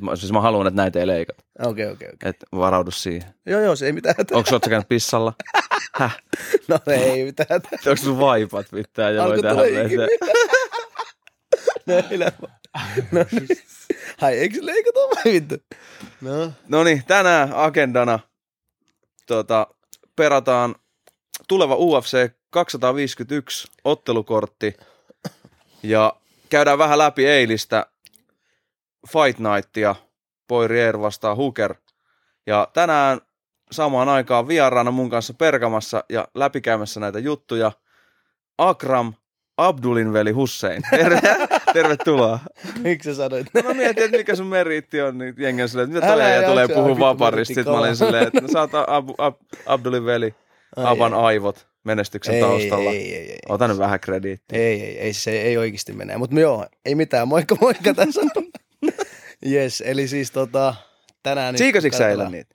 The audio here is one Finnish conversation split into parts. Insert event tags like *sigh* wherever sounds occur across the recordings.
Mä, siis mä haluan, että näitä ei leikata. Okei, okei, okei. Et varaudu siihen. Joo, joo, se ei mitään. Onko sä käynyt pissalla? *laughs* Häh? No ei mitään. *laughs* Onko sun vaipat mitään ja tehdä tulee ikinä. *laughs* No. No niin. Hai, eikö se leikata vai vittu? No. No niin, tänään agendana tota, perataan tuleva UFC 251 ottelukortti ja käydään vähän läpi eilistä Fight Nightia, Poirier vastaan Hooker. Ja tänään samaan aikaan vieraana mun kanssa Perkamassa ja läpikäymässä näitä juttuja Akram Abdulin veli Hussein. *laughs* Terve, tervetuloa. Miksi sä sanoit? No mä mietin, että mikä sun meriitti on, niin jengi on silleen, että mitä toi ja tulee puhua vaparista. Sitten mä olin silleen, että no, sä oot Ab, Ab, Abdulin veli, Ai, Aban ei. aivot menestyksen ei, taustalla. Ei, ei, ei. Ota nyt vähän krediittiä. Ei, ei, ei, se ei oikeasti mene. Mutta joo, ei mitään. Moikka, moikka tässä. Yes, eli siis tota, tänään nyt Siikasitko sä eilen niitä?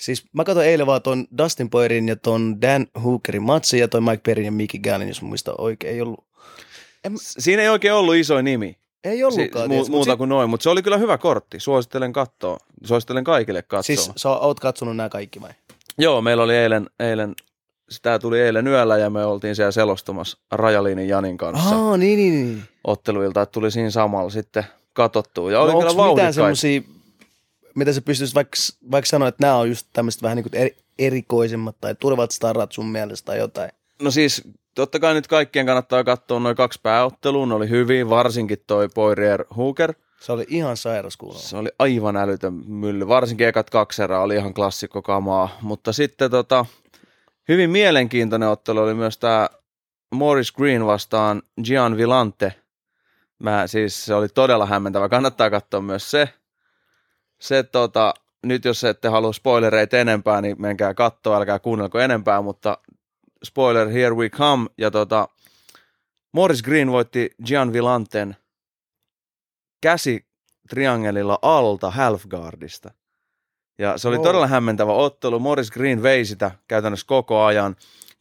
Siis mä katsoin eilen vaan ton Dustin Poirierin ja ton Dan Hookerin matsi ja toi Mike Perrin ja Mickey Gallin, jos mä muistan oikein. Ei ollut, S- Siinä ei oikein ollut iso nimi. ei Si- ollutkaan. mu- tiiäks, mut muuta kuin noin, mutta se oli kyllä hyvä kortti. Suosittelen katsoa. Suosittelen kaikille katsoa. Siis sä oot katsonut nämä kaikki vai? Joo, meillä oli eilen, eilen sitä tuli eilen yöllä ja me oltiin siellä selostamassa Rajaliinin Janin kanssa Aa, niin, niin, niin. otteluilta, että tuli siinä samalla sitten katsottua. Ja oli no, kyllä mitään semmosia, mitä sä pystyisit vaikka, vaikka sanoa, että nämä on just tämmöiset vähän niin kuin eri, erikoisemmat tai tulevat starat sun mielestä tai jotain? No siis totta kai nyt kaikkien kannattaa katsoa noin kaksi pääottelua, ne oli hyvin, varsinkin toi Poirier Hooker. Se oli ihan sairas kuulolla. Se oli aivan älytön mylly, varsinkin ekat kaksi erää oli ihan klassikko kamaa, mutta sitten tota, hyvin mielenkiintoinen ottelu oli myös tämä Morris Green vastaan Gian Villante. Mä, siis se oli todella hämmentävä, kannattaa katsoa myös se. Se tota, nyt jos ette halua spoilereita enempää, niin menkää katsoa, älkää kuunnelko enempää, mutta spoiler, here we come. Ja tota, Morris Green voitti Gian Villanten käsi triangelilla alta Halfguardista. Ja se oli Oh. todella hämmentävä ottelu. Morris Green vei sitä käytännössä koko ajan.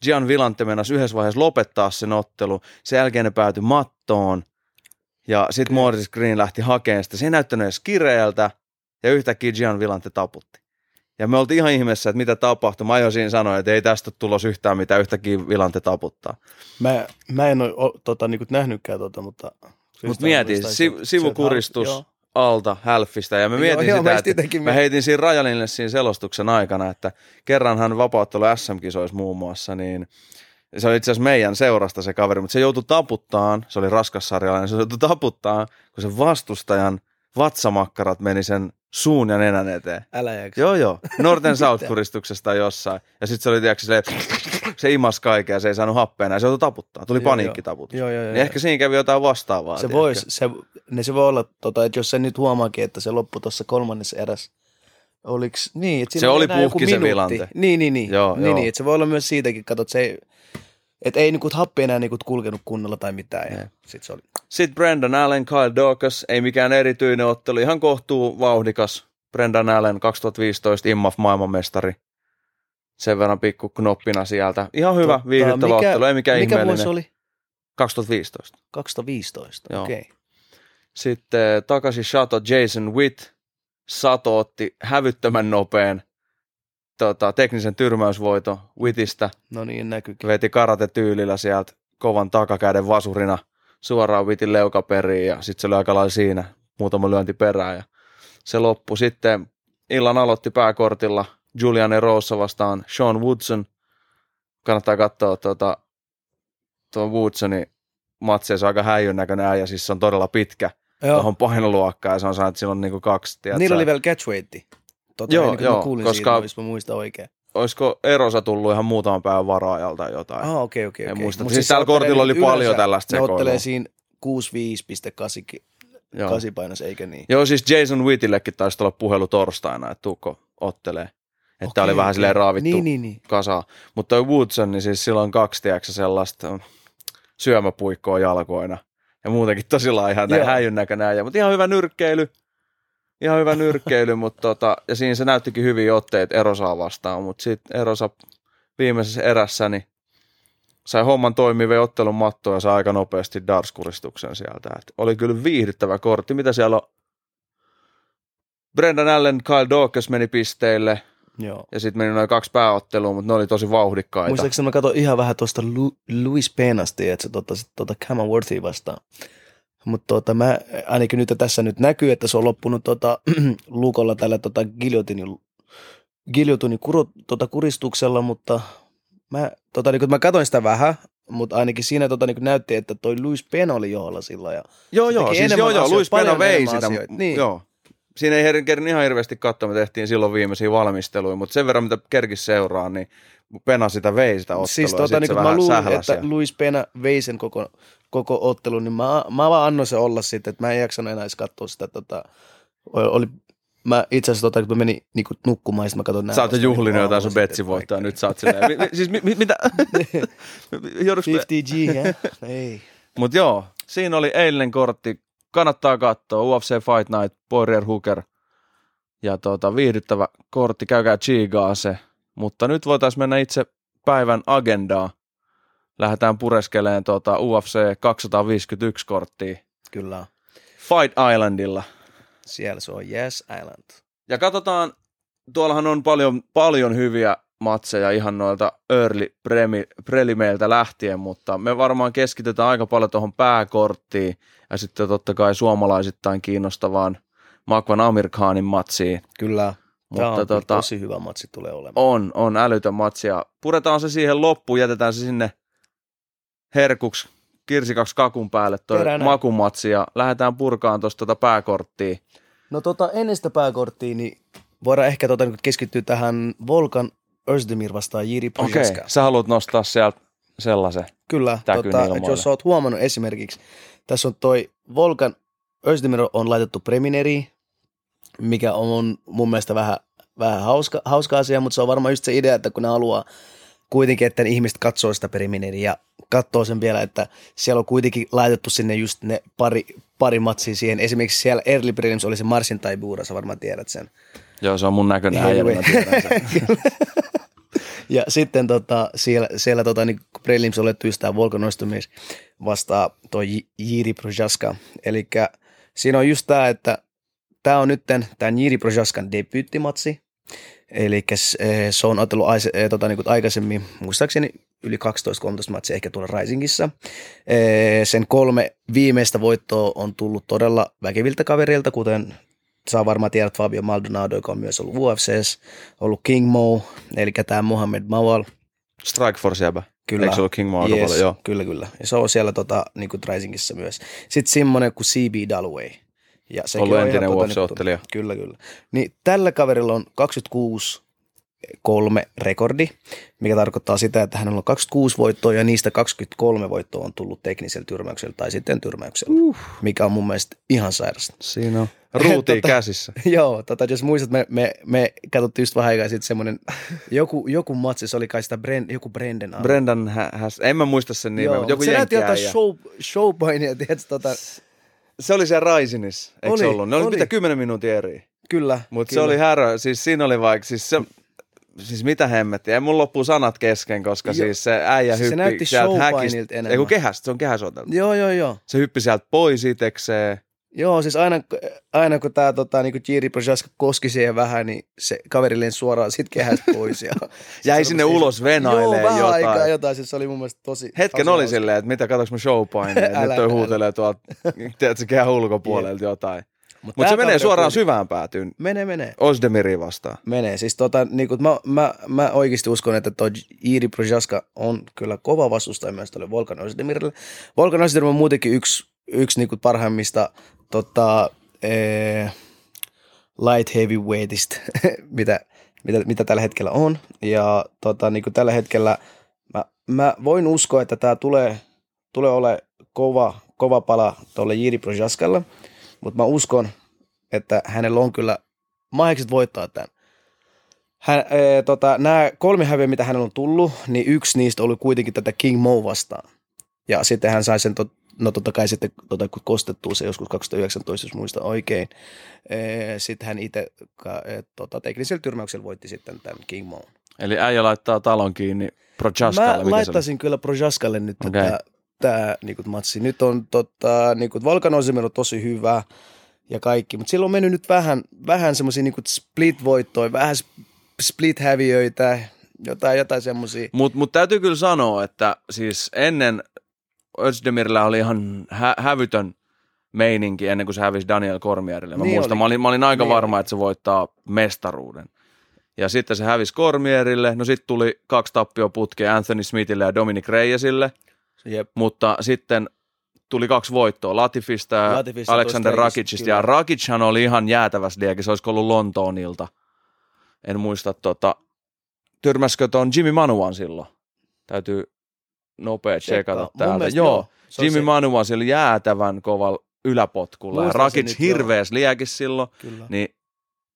Gian Villante meinasi yhdessä vaiheessa lopettaa sen ottelu. Sen jälkeen ne päätyi mattoon. Ja sitten. Morris Green lähti hakemaan sitä. Se ei näyttänyt edes kireältä. Ja yhtäkkiä Gian Villante taputti. Ja me oltiin ihan ihmeessä, että mitä tapahtui. Mä ajoin siinä sanoa, että ei tästä tulos yhtään mitään. Yhtäkkiä Villante taputtaa. Mä, mä en ole tota, niinku nähnytkään tota, mutta... Mutta mieti, si- sivukuristus joo. alta hälfistä. Ja mä Joo, mietin joo, mä sitä, just että mä mietin. heitin siinä Rajalille siinä selostuksen aikana, että kerranhan vapauttelu SM-kisoissa muun muassa, niin se oli itse asiassa meidän seurasta se kaveri, mutta se joutui taputtaan, se oli raskassarjalainen, se joutui taputtaan, kun se vastustajan vatsamakkarat meni sen suun ja nenän eteen. Älä jaksa. Joo, joo. Norten *laughs* South-kuristuksesta jossain. Ja sitten se oli, tiedätkö, silleen, se imas kaiken ja se ei saanut happea enää. Se joutui taputtaa. Tuli Joo, paniikkitaputus. Joo, joo, joo. Niin ehkä siinä kävi jotain vastaavaa. se, vois, se, ne se voi olla, tota, että jos se nyt huomaakin, että se loppui tuossa kolmannessa erässä, oliks, niin, että Se oli puhki se. Vilante. Niin, niin, niin. Joo, niin, joo. niin että se voi olla myös siitäkin, katsot, se ei, että ei niinku happi enää niinku kulkenut kunnolla tai mitään. Ja Ei. sit se oli. Sitten Brendan Allen, Kyle Dawkins, ei mikään erityinen ottelu, ihan kohtuu vauhdikas. Brendan Allen, 2015 IMMAF maailmanmestari. Sen verran pikku knoppina sieltä. Ihan hyvä, Totta, viihdyttävä mikä- ottelu, ei mikään Mikä ihmeellinen. vuosi oli? 2015. 2015, Joo. okei. Okay. Sitten takaisin Shato Jason Witt. Sato otti hävyttömän nopean tota, teknisen tyrmäysvoito Wittistä. No niin, näkyykin. Veti karate-tyylillä sieltä kovan takakäden vasurina suoraan Wittin leukaperiin ja sitten se oli aika lailla siinä muutama lyönti perään ja se loppui. Sitten illan aloitti pääkortilla Julian Erosa vastaan Sean Woodson. Kannattaa katsoa tuota, tuo Woodsonin matsi, se on aika häijyn näköinen äijä, siis se on todella pitkä Joo. tuohon painoluokkaan ja se on saanut, että sillä on niinku kaksi. Tiedätkö? Niillä oli vielä catchweighti. Tota, Joo, kuin joo, mä kuulin koska- siitä, jos mä muistan oikein. Olisiko Erosa tullut ihan muutaman päivän varaajalta tai jotain? Ah, okei, okei, En okei. muista. Mut Siis se täällä kortilla oli yleensä- paljon tällaista Ne sekoilua. ottelee siinä 65.8 Joo. kasipainos, eikö niin? Joo, siis Jason Wittillekin taisi olla puhelu torstaina, että Tuukko ottelee. Että okay, oli vähän silleen raavittu Niin, niin, niin. kasa. Mutta toi Woodson, niin siis sillä on kaksi, tiedätkö, sellaista syömäpuikkoa jalkoina. Ja muutenkin tosi ihan häijyn näköinen äijä. Mutta ihan hyvä nyrkkeily. Ihan hyvä nyrkkeily, mutta tota, ja siinä se näyttikin hyviä otteet Erosaa vastaan, mutta sitten Erosa viimeisessä erässä niin sai homman toimii, vei ottelun mattoon ja sai aika nopeasti Darskuristuksen sieltä. Et oli kyllä viihdyttävä kortti. Mitä siellä on? Brendan Allen, Kyle Dawkins meni pisteille Joo. ja sitten meni noin kaksi pääottelua, mutta ne oli tosi vauhdikkaita. Muistaakseni mä katsoin ihan vähän tuosta Lu- Louis Penasti, että se tota, sit tota Cam Worthy vastaan. Mutta tota, mä, ainakin nyt tässä nyt näkyy, että se on loppunut tota, *clears throat* lukolla tällä tota, giljotinin, giljotinin kuro, tota, kuristuksella, mutta mä, tota, niin, mä katsoin sitä vähän, mutta ainakin siinä tota, niin näytti, että toi Louis Pena oli johdolla silloin. Ja Joo, joo, siis joo, joo, Luis Pena paljon vei sitä. asioita, niin. Joo. Siinä ei herin kerran ihan hirveästi katsoa, me tehtiin silloin viimeisiä valmisteluja, mutta sen verran mitä kerkis seuraa, niin Pena sitä vei sitä ottelua. Siis tota, niin mä luulin, että Luis Pena vei sen koko, koko ottelun, niin mä, mä vaan annoin se olla sitten, että mä en jaksanut enää edes katsoa sitä. Tota, oli, mä itse asiassa, tota, kun mä menin niin nukkumaan, ja mä katsoin Sä oot jo näin juhlinut jotain niin sun betsi voittaa, nyt sä oot silleen, mi, mi, siis mi, mi, mitä? Jouduks me- 50G, hä? Ei. Mut joo, siinä oli eilinen kortti, kannattaa katsoa, UFC Fight Night, Poirier Hooker, ja tota, viihdyttävä kortti, käykää chiigaa se, mutta nyt voitaisiin mennä itse päivän agendaa. Lähdetään pureskeleen tota UFC 251 korttia Kyllä, Fight Islandilla. siellä se on Yes Island. Ja katsotaan, tuollahan on paljon, paljon hyviä matseja ihan noilta early premi, prelimeiltä lähtien, mutta me varmaan keskitytään aika paljon tuohon pääkorttiin ja sitten totta kai suomalaisittain kiinnostavaan Makvan Amir Khanin matsiin. Kyllä, Mutta Tämä on tota, tosi hyvä matsi tulee olemaan. on, on älytön matsi ja puretaan se siihen loppuun, jätetään se sinne herkuksi kirsikaksi kakun päälle toi Peränä. makumatsi ja lähdetään purkaan tuosta tota pääkorttia. No tota, ennen sitä pääkorttia, niin voidaan ehkä tota, niin keskittyä tähän Volkan Özdemir vastaan Jiri Okei, Projaska. sä haluat nostaa sieltä sellaisen. Kyllä, tota, että jos oot huomannut esimerkiksi, tässä on toi Volkan Özdemir on laitettu Premineriin, mikä on mun mielestä vähän, vähän hauska, hauska asia, mutta se on varmaan just se idea, että kun ne haluaa kuitenkin, että ne ihmiset katsoo sitä Premineriä ja katsoo sen vielä, että siellä on kuitenkin laitettu sinne just ne pari, pari matsia siihen. Esimerkiksi siellä Early Prelims oli se Marsin tai Buura, sä varmaan tiedät sen. Joo, se on mun näköinen äijä, mä tiedän sen. *laughs* Ja sitten tota, siellä, siellä tota, niin prelims olettu just tämä Volkanomistumis vastaa toi Jiri Projaska. Eli siinä on just tämä, että tämä on nyt tämä Jiri Projaskan debyyttimatsi. Eli se on otellut eh, tota, niin aikaisemmin, muistaakseni yli 12-13 matsia ehkä tuolla Risingissa. Eh, Sen kolme viimeistä voittoa on tullut todella väkeviltä kavereilta, kuten saa varmaan tiedät Fabio Maldonado, joka on myös ollut UFCs, ollut King Mo, eli tämä Mohamed Mawal. Strikeforce jäbä. Kyllä. Eikö se ollut King Mo yes, paljon? Joo. Kyllä, kyllä. Ja se on siellä tota, niin kuin Risingissa myös. Sitten semmoinen kuin CB Dalloway. Ja sekin Ollut on entinen tota, UFC-ottelija. Niin, kyllä, kyllä. Niin tällä kaverilla on 26 kolme rekordi, mikä tarkoittaa sitä, että hänellä on 26 voittoa ja niistä 23 voittoa on tullut teknisellä tyrmäyksellä tai sitten tyrmäyksellä, uh. mikä on mun mielestä ihan sairasta. Siinä on ruuti *laughs* Tota- käsissä. *laughs* Joo, tota, jos muistat, me, me, me katsottiin just vähän aikaa sitten semmoinen, joku, joku matsi, se oli kai sitä Brand, joku Brendan. Brendan Hä- en mä muista sen nimeä, Joo, mutta joku se näytti jotain show, showpainia, tiedätkö, tota, Se oli siellä Raisinissa, eikö se Oli, ollut? Ne oli, oli. mitä 10 minuutin eri. kyllä. Mutta se oli härö, siis siinä oli vaikka, siis se, siis mitä hemmettiä, ei mun loppuu sanat kesken, koska Jo- siis se äijä se hyppi näytti sieltä häkistä, enemmän. ei kun kehästä, se on kehäsoteltu. Joo, joo, joo. Se hyppi sieltä pois itekseen, Joo, siis aina, aina kun tämä tota, niinku Jiri Projaska koski siihen vähän, niin se kaveri lensi suoraan sit kehästä pois. Ja *laughs* jäi sinne rupesi- ulos venailee Joo, vähän jotain. aikaa jotain, siis se oli mun mielestä tosi... Hetken tosi oli hauska. silleen, että mitä, katsoinko mä showpainia, *laughs* että nyt toi huutelee tuolta, *laughs* tiedätkö, kehän ulkopuolelta jotain. Mut Mutta tää se menee suoraan kuitenkin- syvään päätyyn, Menee, menee. Osdemiri vastaan. Menee. Siis tota, niinku, mä, mä, mä oikeasti uskon, että toi Jiri Projaska on kyllä kova vastustaja myös tuolle Volkan Osdemirille. Volkan Osdemir on muutenkin yksi, yksi niinku parhaimmista tota, ee, light heavyweightista, *laughs* mitä, mitä, mitä tällä hetkellä on. Ja tota, niinku tällä hetkellä mä, mä voin uskoa, että tämä tulee, tulee ole kova, kova pala tuolle Jiri Projaskalle, mutta mä uskon, että hänellä on kyllä mahekset voittaa tämän. Hän, ee, tota, nämä kolme häviä, mitä hänellä on tullut, niin yksi niistä oli kuitenkin tätä King Mo vastaan. Ja sitten hän sai sen, tot, no totta kai sitten tota, kun kostettua se joskus 2019, jos muistan oikein. Ee, sitten hän itse ee, tota, teknisellä tyrmäyksellä voitti sitten tämän King Mo. Eli äijä laittaa talon kiinni Prochaskalle. Mä laittaisin kyllä Projaskalle nyt okay. tämä niinku, matsi. Nyt on tota, niinku, Volkan Osimir on tosi hyvä. ja kaikki. Mutta silloin on mennyt nyt vähän, vähän semmoisia niin split-voittoja, vähän split-häviöitä, jotain, jotain semmoisia. Mutta mut täytyy kyllä sanoa, että siis ennen Özdemirillä oli ihan hä- hävytön meininki ennen kuin se hävisi Daniel Cormierille. Mä Niin muistan, oli. mä olin, mä olin aika Niin varma, oli. että se voittaa mestaruuden. Ja sitten se hävisi Cormierille, no sitten tuli kaksi tappioputkea Anthony Smithille ja Dominic Reyesille, Jep. mutta sitten tuli kaksi voittoa Latifista ja Latifista, Alexander Rakicista. kyllä. Ja Rakichan oli ihan jäätävässä liekissä, olisiko ollut Lontoonilta. En muista, tota, tyrmäskö tuon Jimmy Manuan silloin? Täytyy nopea tsekata täältä. mielestä Joo, joo. Jimmy se- Manuan sillä jäätävän kovalla yläpotkulla. Ja Muistan sen Rakic hirveässä liekissä silloin. Kyllä. Niin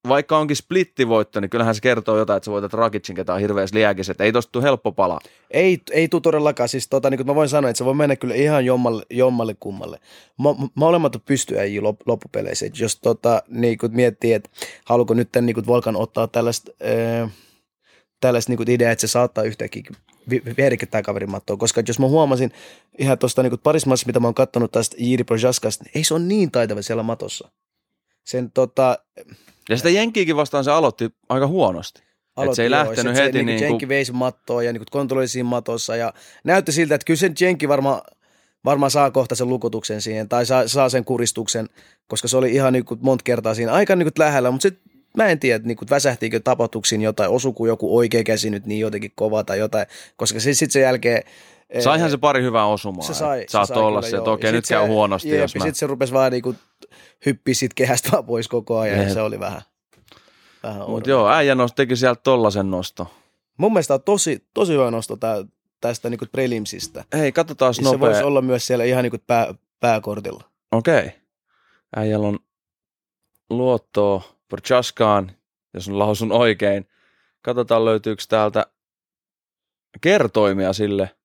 vaikka onkin splittivoitto, niin kyllähän se kertoo jotain, että sä voitat Rakicin, ketä on liekissä. Että ei tosta tule helppo pala. Ei, ei tule todellakaan. Siis tota, niin kuin mä voin sanoa, että se voi mennä kyllä ihan jommalle, jommalle kummalle. Mo- molemmat on pystyäjiä lop, loppupeleissä. Et jos tota, niin kuin miettii, että haluuko nyt niin kuin Volkan ottaa tällaista, äh, tällaista niin kuin ideaa, että se saattaa yhtäkkiä vi- viedäkin tämä kaverin mattoon. Koska jos mä huomasin ihan tuosta niin parissa maassa, mitä mä oon kattonut tästä Jiri Projaskasta, niin ei se ole niin taitava siellä matossa. Sen tota, Ja sitä Jenkiikin vastaan se aloitti aika huonosti. aloitti ei joo, lähtenyt heti se, niinku- niinku Jenki veisi mattoa ja niinku kontrolloi siinä matossa ja näytti siltä, että kyllä se Jenki varmaan varmaan saa kohta sen lukutuksen siihen tai saa, saa sen kuristuksen, koska se oli ihan niinku monta kertaa siinä aika niinku lähellä, mutta sitten mä en tiedä, niinku, väsähtiikö tapahtuksiin jotain, osuku joku oikea käsi nyt niin jotenkin kova tai jotain, koska sitten sen jälkeen Saihan se pari hyvää osumaa. se sai, Saattoi olla se, että okei, nyt käy huonosti, jep, jos mä... Sitten se rupesi vaan niinku hyppiä sit kehästä vaan pois koko ajan ja Jep. se oli vähän, vähän Mutta joo, äijä nosti, teki sieltä tollasen nosto. Mun mielestä on tosi, tosi hyvä nosto tää, tästä niinku prelimsistä. Hei, katsotaan Siis se nopea. voisi olla myös siellä ihan niinku pää, pääkortilla. Okei. Äijällä on luottoa Prochaskaan, jos on lausun oikein. Katsotaan löytyykö täältä kertoimia sille,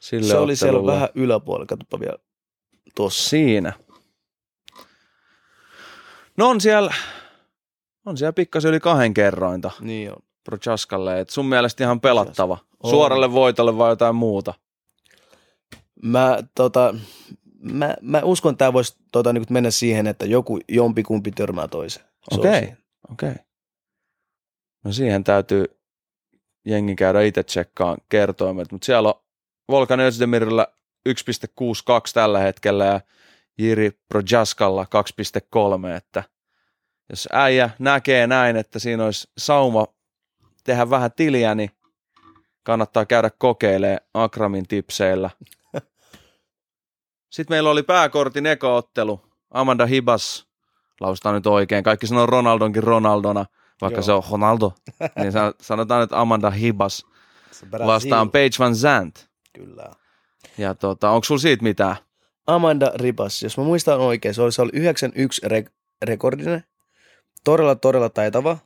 sille Se oli siellä ottelulle. vähän yläpuolella, katsopa vielä tossa. Siinä. No on siellä, on siellä pikkasen yli kahden kerrointa Niin on. Prochaskalle. Et sun mielestä ihan pelattava. On. Suoralle voitolle vai jotain muuta? Mä, tota, mä, mä uskon, että tämä voisi tota, niinku mennä siihen, että joku jompikumpi törmää toiseen. Okei. siinä. Okei. No siihen täytyy jengi käydä itse tsekkaan kertoimet, mutta siellä on Volkan Özdemirillä 1.62 tällä hetkellä ja Jiri Projaskalla 2.3, että jos äijä näkee näin, että siinä olisi sauma tehdä vähän tiliä, niin kannattaa käydä kokeilemaan Akramin tipseillä. *laughs* Sitten meillä oli pääkortin ekoottelu. Amanda Hibas, lausutaan nyt oikein. Kaikki sanoo Ronaldonkin Ronaldona, vaikka Joo. se on Ronaldo. *laughs* niin sa- sanotaan nyt Amanda Hibas vastaan Paige Van Zandt. Kyllä. Ja tota, onko sulla siitä mitään? Amanda Ribas, jos mä muistan oikein, se oli, se oli 91 re- rekordinen. Todella, todella taitava.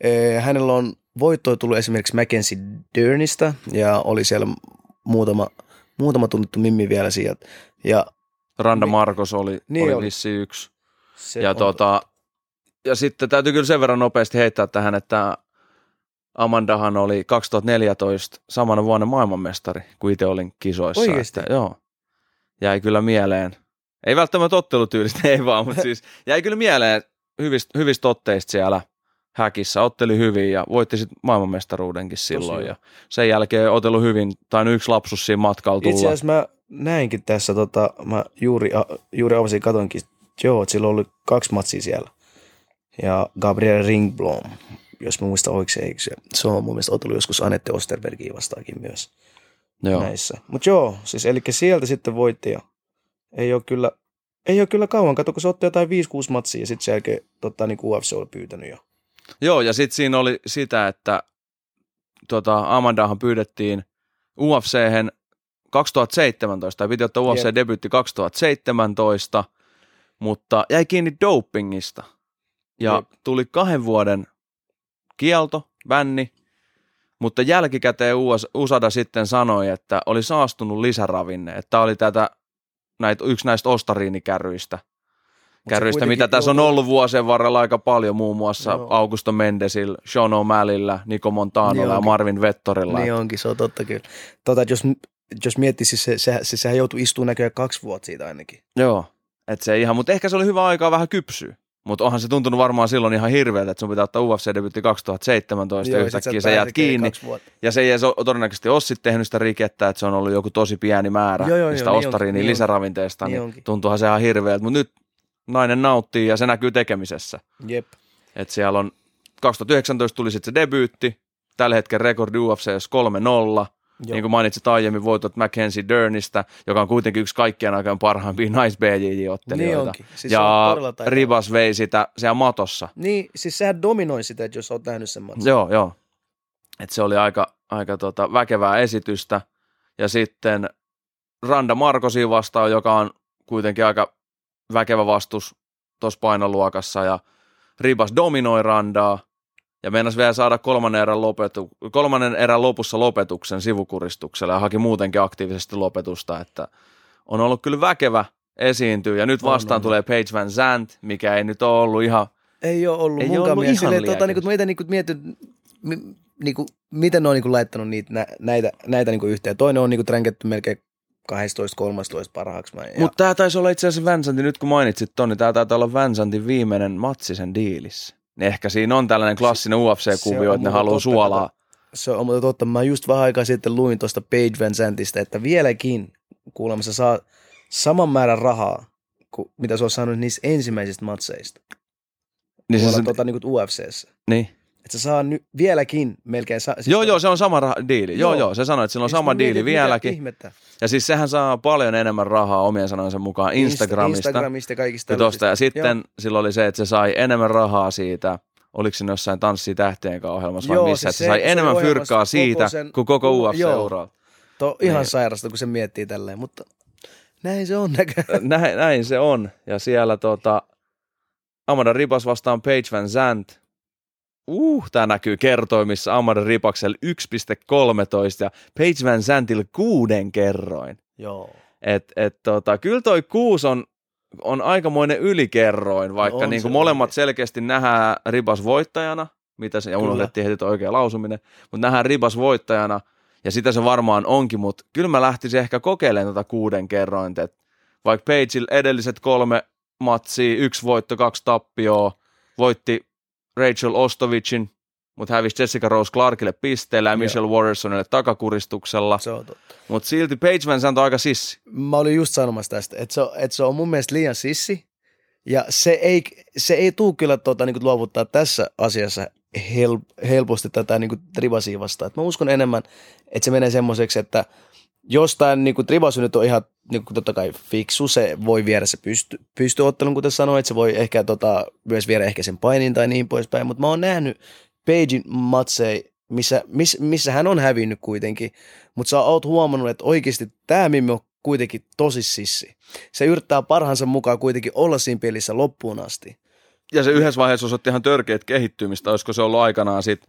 Ee, hänellä on voittoja tullut esimerkiksi Mackenzie Dernistä ja oli siellä muutama, muutama tunnettu mimmi vielä sieltä. Ja Randa. Marcos oli, Niin oli oli. vissi yksi. Se Ja, on, tota, ja sitten täytyy kyllä sen verran nopeasti heittää tähän, että Amandahan oli 2014 samana vuonna maailmanmestari, kun itse olin kisoissa. Että, joo. Jäi kyllä mieleen. Ei välttämättä ottelutyylistä, *laughs* ei vaan, mutta siis jäi kyllä mieleen hyvistä, hyvistä otteista siellä häkissä. Otteli hyvin ja voitti sitten maailmanmestaruudenkin silloin. Ja sen jälkeen otellut hyvin, tai yksi lapsus siinä matkalla Itse tulla. asiassa mä näinkin tässä, tota, mä juuri, juuri avasin katonkin, joo, sillä oli kaksi matsia siellä. Ja Gabriel Ringblom, jos mä muistan oikein, se, se on mun mielestä otellut joskus Anette Osterbergia vastaakin myös Joo. näissä. Mutta joo, siis eli sieltä sitten voitti ja ei ole kyllä, ei ole kyllä kauan, kato kun se otti jotain 5-6 matsia ja sitten sen jälkeen tota, niin UFC oli pyytänyt jo. Joo, ja sitten siinä oli sitä, että tota, Amandahan pyydettiin ufc 2017, tai piti ottaa UFC-debyytti 2017, mutta jäi kiinni dopingista. Ja Jep. tuli kahden vuoden kielto, bänni, mutta jälkikäteen US, USADA sitten sanoi, että oli saastunut lisäravinne, että tämä oli tätä, näitä, yksi näistä ostariinikärryistä, Mut kärryistä, mitä tässä on ollut vuosien varrella aika paljon, muun muassa Joo. Augusto Mendesillä, Sean O'Malleyllä, Nico Montanolla Niin ja. Marvin Vettorilla. Niin onkin, se on totta kyllä. Tota, jos, jos miettii, siis se, se, se, sehän joutui istumaan näköjään kaksi vuotta siitä ainakin. Joo, Et se ihan, mutta ehkä se oli hyvä aikaa vähän kypsyä. Mutta onhan se tuntunut varmaan silloin ihan hirveältä, että sun pitää ottaa UFC-debyytti 2017 Joo, yhtäkkiä sä jäät kiinni. Ja se ei edes todennäköisesti ole sitten tehnyt sitä rikettä, että se on ollut joku tosi pieni määrä joo, joo, sitä ostariin niin lisäravinteesta, niin, niin tuntuuhan se ihan hirveältä. Mutta nyt nainen nauttii ja se näkyy tekemisessä. Jep. Et siellä on 2019 tuli sitten se debyytti, tällä hetkellä rekordi UFC 3-0, Joo. Niin kuin mainitsit aiemmin, voitot Mackenzie Dernistä, joka on kuitenkin yksi kaikkien aikojen parhaimpia nice BJJ-ottelijoita. Niin siis ja Ribas vei sitä siellä matossa. Niin, siis sehän dominoi sitä, että jos olet nähnyt sen matsin. Joo, joo. Et se oli aika, aika tota, väkevää esitystä. Ja sitten Randa Markosi vastaan, joka on kuitenkin aika väkevä vastus tuossa painoluokassa. Ja Ribas dominoi Randaa ja meinas vielä saada kolmannen erän, lopetu, kolmannen erän lopussa lopetuksen sivukuristuksella ja haki muutenkin aktiivisesti lopetusta, että on ollut kyllä väkevä esiintyä ja nyt vastaan on, tulee Page Van Zandt, mikä ei nyt ole ollut ihan Ei ole ollut ei munkaan ollut ihan silleen, tota, niin kuin, mä niin kuin mietin, niin kuin, miten ne on niin kuin, laittanut niitä, nä, näitä, näitä niin kuin yhteen. Toinen on niin kuin, tränketty melkein 12-13 parhaaksi. Mutta tämä taisi olla itse asiassa Vansantin, nyt kun mainitsit ton, niin tämä taitaa olla Vansantin viimeinen matsi sen diilissä niin ehkä siinä on tällainen klassinen UFC-kuvio, että ne haluaa totta, suolaa. Se on mutta totta. Mä just vähän aikaa sitten luin tuosta Page Van Zantista, että vieläkin kuulemma se saa saman määrän rahaa, kuin mitä se on saanut niistä ensimmäisistä matseista. Niin se, se, tota, niin kuin UFCssä. Niin. Että se saa nyt vieläkin melkein... Sa- siis joo, joo, se on sama rah- diili. Joo, joo, joo, se sanoi, että sillä on sama diili vieläkin. Ihmettä. Ja siis sehän saa paljon enemmän rahaa omien sanojensa mukaan Instagramista. Instagramista ja kaikista. Ja, tosta. ja sitten joo. silloin oli se, että se sai enemmän rahaa siitä oliko se jossain Tanssi tähtien ohjelmassa vai missä, siis että se sai enemmän fyrkkaa siitä sen, kuin koko UFC-uraa. To, ihan niin. sairasta, kun se miettii tälleen, mutta näin se on näköjään. *laughs* Näin, näin se on, ja siellä tota, Amanda Ribas vastaan Page Van Zandt, Uh, tämä näkyy kertoimissa. Amanda Ripaksella 1,13 ja Page Van Zantilla kuuden kerroin. Joo. Et, et tota, kyllä toi kuusi on, on aikamoinen ylikerroin, vaikka no niin kuin molemmat selkeästi nähdään Ribas voittajana, mitä se, ja unohdettiin heti oikea lausuminen, mutta nähdään Ribas voittajana, ja sitä se varmaan onkin, mutta kyllä mä lähtisin ehkä kokeilemaan tätä kuuden kerrointa, että vaikka Pageilla edelliset kolme matsia, yksi voitto, kaksi tappioa, voitti Rachel Ostovicin, mutta hävisi Jessica Rose Clarkille pisteellä ja Michelle Warrisonille takakuristuksella. Se on totta. Mutta silti Page Van on aika sissi. Mä olin just sanomassa tästä, että se, että se on mun mielestä liian sissi. Ja se ei, se ei tule kyllä tuota, niin luovuttaa tässä asiassa hel, helposti tätä niin vastaan. Et mä uskon enemmän, että se menee semmoiseksi, että jostain niin trivasy nyt on ihan niin kuin totta kai fiksu, se voi viedä se pysty, pystyottelun, kuten sanoit, se voi ehkä tota, myös viedä ehkä sen painin tai niin poispäin, mutta mä oon nähnyt Pagein matsei, missä, miss, missä hän on hävinnyt kuitenkin, mutta sä oot huomannut, että oikeasti tämä Mimmi on kuitenkin tosi sissi. Se yrittää parhaansa mukaan kuitenkin olla siinä pelissä loppuun asti. Ja se yhdessä vaiheessa osoitti ihan törkeät kehittymistä, olisiko se ollut aikanaan sit,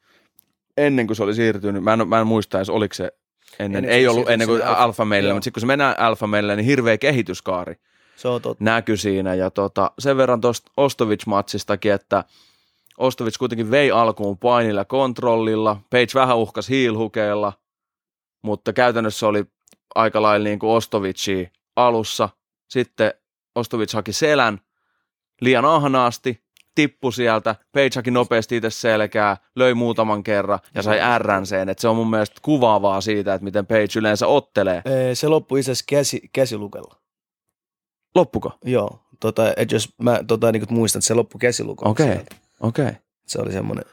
ennen kuin se oli siirtynyt, mä en, mä en muista edes, oliko se ennen, ennen ei ollut ennen kuin alfa meille, mutta sitten kun se mennään alfa meille, niin hirveä kehityskaari se on totta. näkyi siinä. Ja tota, sen verran tuosta Ostovic-matsistakin, että Ostovic kuitenkin vei alkuun painilla kontrollilla, Page vähän uhkas hiilhukeilla, mutta käytännössä oli aika lailla niin kuin Ostovici alussa. Sitten Ostovic haki selän liian ahnaasti, tippui sieltä, Page nopeasti itse selkää, löi muutaman kerran ja sai sen. Et se on mun mielestä kuvaavaa siitä, että miten Page yleensä ottelee. Se loppui itse asiassa käsi, käsilukella. Loppuko? Joo, tota, et jos mä tota, niin muistan, että se loppui käsilukella. Okei, okay. okei. Okay. Se oli semmoinen.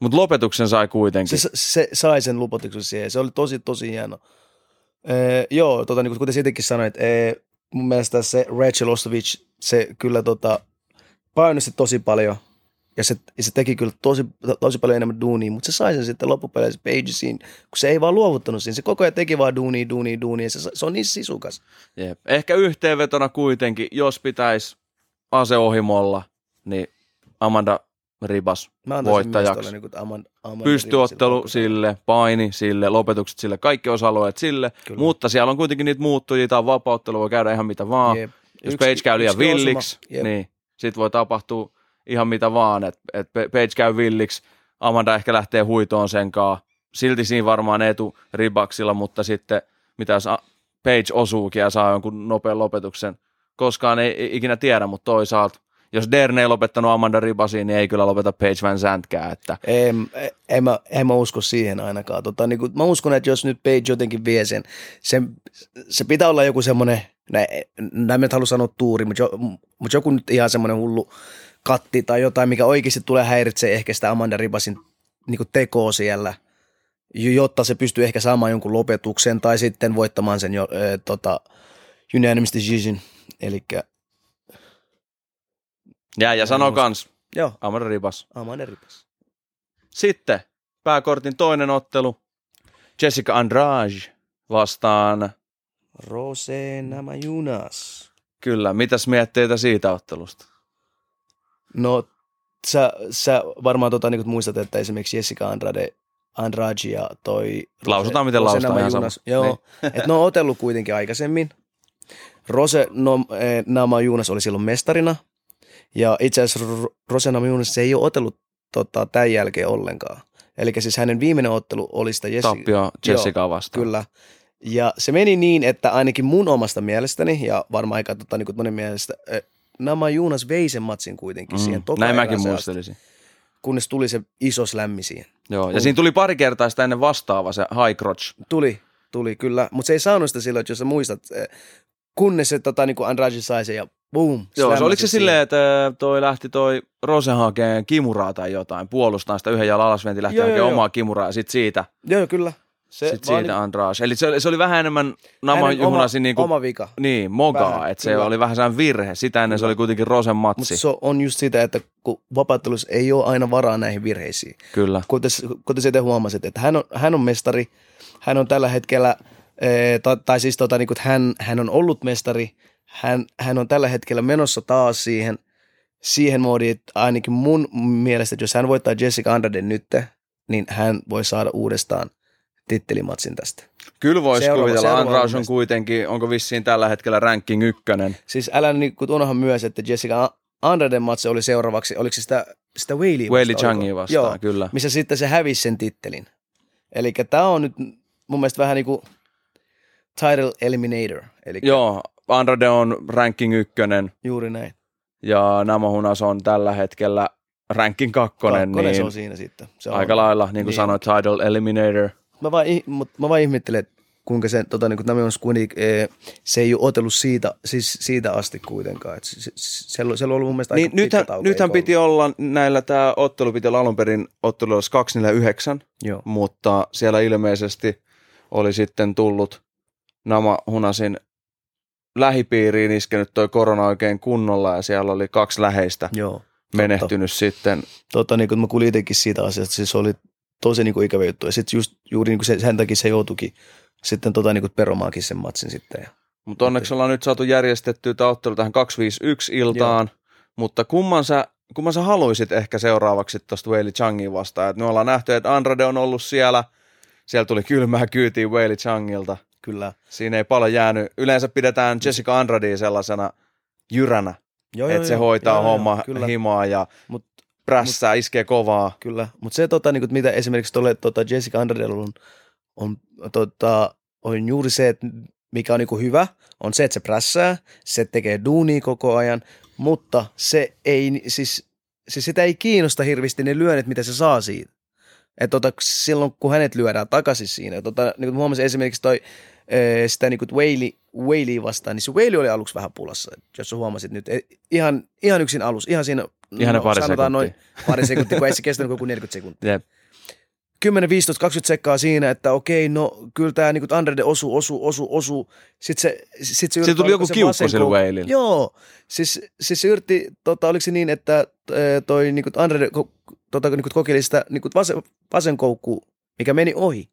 Mutta lopetuksen sai kuitenkin. Se, se sai sen lopetuksen siihen. Se oli tosi, tosi hieno. Ee, joo, tota, niin kuten sittenkin sanoit, ee, mun mielestä se Rachel Ostovic, se kyllä tota, painosti tosi paljon ja se, ja se teki kyllä tosi, tosi paljon enemmän duunia, mutta se sai sen sitten loppupeleissä Pagesiin, kun se ei vaan luovuttanut siinä. Se koko ajan teki vaan duunia, duunia, duunia, ja se, se on niin sisukas. Jep. Ehkä yhteenvetona kuitenkin, jos pitäisi aseohimolla, niin Amanda Ribas voittajaksi. Niin Amanda, Amanda Pystyottelu sille, paini sille, lopetukset sille, kaikki osa-alueet sille, Kyllä. mutta siellä on kuitenkin niitä muuttujia, tai vapauttelu voi käydä ihan mitä vaan. Jep. Jos yksi, Page käy liian villiksi, niin sitten voi tapahtua ihan mitä vaan, että et Page käy villiksi, Amanda ehkä lähtee huitoon senkaan, silti siinä varmaan etu Ribaksilla, mutta sitten mitä jos Page osuukin ja saa jonkun nopean lopetuksen koskaan ei ikinä tiedä, mutta toisaalta jos Dern ei lopettanut Amanda Ribasiin, niin ei kyllä lopeta Page Van Zantkään. Että. En, en, mä, en mä usko siihen ainakaan. Tota, niin kuin, mä uskon, että jos nyt Page jotenkin vie sen, se, se pitää olla joku semmoinen, näin, näin en halua sanoa tuuri, mutta, jo, mutta joku nyt ihan semmoinen hullu katti tai jotain, mikä oikeasti tulee häiritsee ehkä sitä Amanda Ribasin niin tekoa siellä, jotta se pystyy ehkä saamaan jonkun lopetuksen tai sitten voittamaan sen jo, e, tota, unanimous decision. Eli ja, ja sano kans, Joo. Amanda Ribas. Amanda Ribas. Sitten pääkortin toinen ottelu, Jessica Andrade vastaan. Rose Namajunas. Kyllä, mitäs mietteitä siitä ottelusta? No, sä, sä varmaan tota, niin muistat, että esimerkiksi Jessica Andrade, Andrade ja toi... Rose, Lausutaan miten Rose lausutaan ihan Namajunas. sama. Joo, Niin. *laughs* että ne on otellut kuitenkin aikaisemmin. Rose no, eh, Namajunas oli silloin mestarina. Ja itse asiassa Ro- Rose Namajunas se ei ole otellut tota, tämän jälkeen ollenkaan. Eli siis hänen viimeinen ottelu oli sitä Jessica... Tappio Jessica vastaan. Kyllä. Ja se meni niin, että ainakin mun omasta mielestäni, ja varmaan aika tota, niin monen mielestä, Nama Juunas vei sen matsin kuitenkin mm, siihen Näin mäkin muistelisin. asti, kunnes tuli se iso slämmi siihen. Joo, ja Kun- siinä tuli pari kertaa sitä ennen vastaava se high crotch. Tuli, tuli kyllä, mutta se ei saanut sitä silloin, että jos sä muistat, kunnes se tota, niin Andrade sai sen ja boom, Joo, se oliko se silleen, että toi lähti toi Rose hakeen kimuraa tai jotain, puolustaa sitä yhden jalan alasventi, lähti Joo, hakemaan joo. omaa kimuraa ja sitten siitä, joo, kyllä. Se sit vaan siitä Andrade. Eli se, oli- se oli vähän enemmän Nama hänen Juhnasin oma, niinku, oma vika. niin, mogaa, että se oli vähän sellainen virhe. Sitä ennen se oli kuitenkin Rosen Mutta matsi. se on just sitä, että kun vapaattelussa ei ole aina varaa näihin virheisiin. Kyllä. kuten, kuten te huomasit, että hän on, hän on mestari, hän on tällä hetkellä, ee, tai, tai siis tota, niin kuin, hän, hän on ollut mestari, hän, hän on tällä hetkellä menossa taas siihen, siihen moodiin, että ainakin mun mielestä, että jos hän voittaa Jessica Andrade nyt, niin hän voi saada uudestaan tittelimatsin tästä. Kyllä voisi kuvitella. Andrade on kuitenkin, onko vissiin tällä hetkellä ranking ykkönen. Siis älä niin kuin unohda myös, että Jessica Andraden matsi oli seuraavaksi, oliko se sitä, sitä Whaley vastaan, Changia oliko? vastaan, Joo, kyllä. missä sitten se hävisi sen tittelin. Eli tämä on nyt mun mielestä vähän niin kuin title eliminator. Eli Joo, Andrade on ranking ykkönen juuri näin. ja Namahunas on tällä hetkellä ranking kakkonen, Kakkonen niin se on siinä sitten. Se on. aika lailla, niin kuin Niin. sanoit, title eliminator. Mä vaan, mut mä vaan ihmettelen, että kuinka se, tota, niin kuin on kuitenkin, eh, se ei ole otellut siitä, siis siitä asti kuitenkaan. Et se, se, on- ollut mun mielestä Niin, aika nythän, nythän eikö piti olla näillä, tämä ottelu piti olla alun perin ottelu olisi 249, ollut? Joo. mutta siellä ilmeisesti oli sitten tullut Nama Hunasin lähipiiriin iskenyt toi korona oikein kunnolla ja siellä oli kaksi läheistä Joo. menehtynyt sitten. Tota, niin kuin mä kuulin itsekin siitä asiasta, siis oli tosi niin kuin ikävä juttu. Ja sitten just juuri niin kuin se, sen takia se joutuikin sitten tota, niin kuin peromaankin sen matsin sitten. Mutta onneksi ollaan nyt saatu järjestettyä tämä ottelu tähän 251 iltaan, mutta kumman sä, kumman sä haluisit ehkä seuraavaksi tuosta Weili Changin vastaan? Et me ollaan nähty, että Andrade on ollut siellä, siellä tuli kylmää kyytiin Weili Changilta. kyllä. Siinä ei paljon jäänyt. Yleensä pidetään Jessica Andradea sellaisena jyränä, Joo, että se hoitaa joo, joo, homma Kyllä, himaa ja Mut- prässää, iskee kovaa. kyllä. Mutta se, tota, niin kuin, mitä esimerkiksi tuolle tota Jessica Andradella on, on, tota, on juuri se, että mikä on niin kuin hyvä, on se, että se prässää, se tekee duunia koko ajan, mutta se ei, siis, siis sitä ei kiinnosta hirveästi ne lyönnit, mitä se saa siitä. Et tota, silloin kun hänet lyödään takaisin siinä, tota, niin kuin huomasin esimerkiksi toi, ee, sitä niin kuin Whaley, Whaley vastaan, niin se Whaley oli aluksi vähän pulassa, jos sä huomasit nyt, ihan, ihan yksin alus, ihan siinä, Ihan ne pari sanotaan sekuntia. noin pari sekuntia, kun ei se kestänyt kuin 40 sekuntia. Jep. 10, 15, 20 sekkaa siinä, että okei, no kyllä tämä niin Andrede osuu, osuu, osuu, osuu. Sitten se, sit se Siitä tuli oliko joku se kiukku vasen sillä Whaleylla. Joo, siis, siis se yritti, tota, oliko se niin, että äh, toi niin Andrede tota, niin kokeili sitä niin vasen, vasen koukku, mikä meni ohi.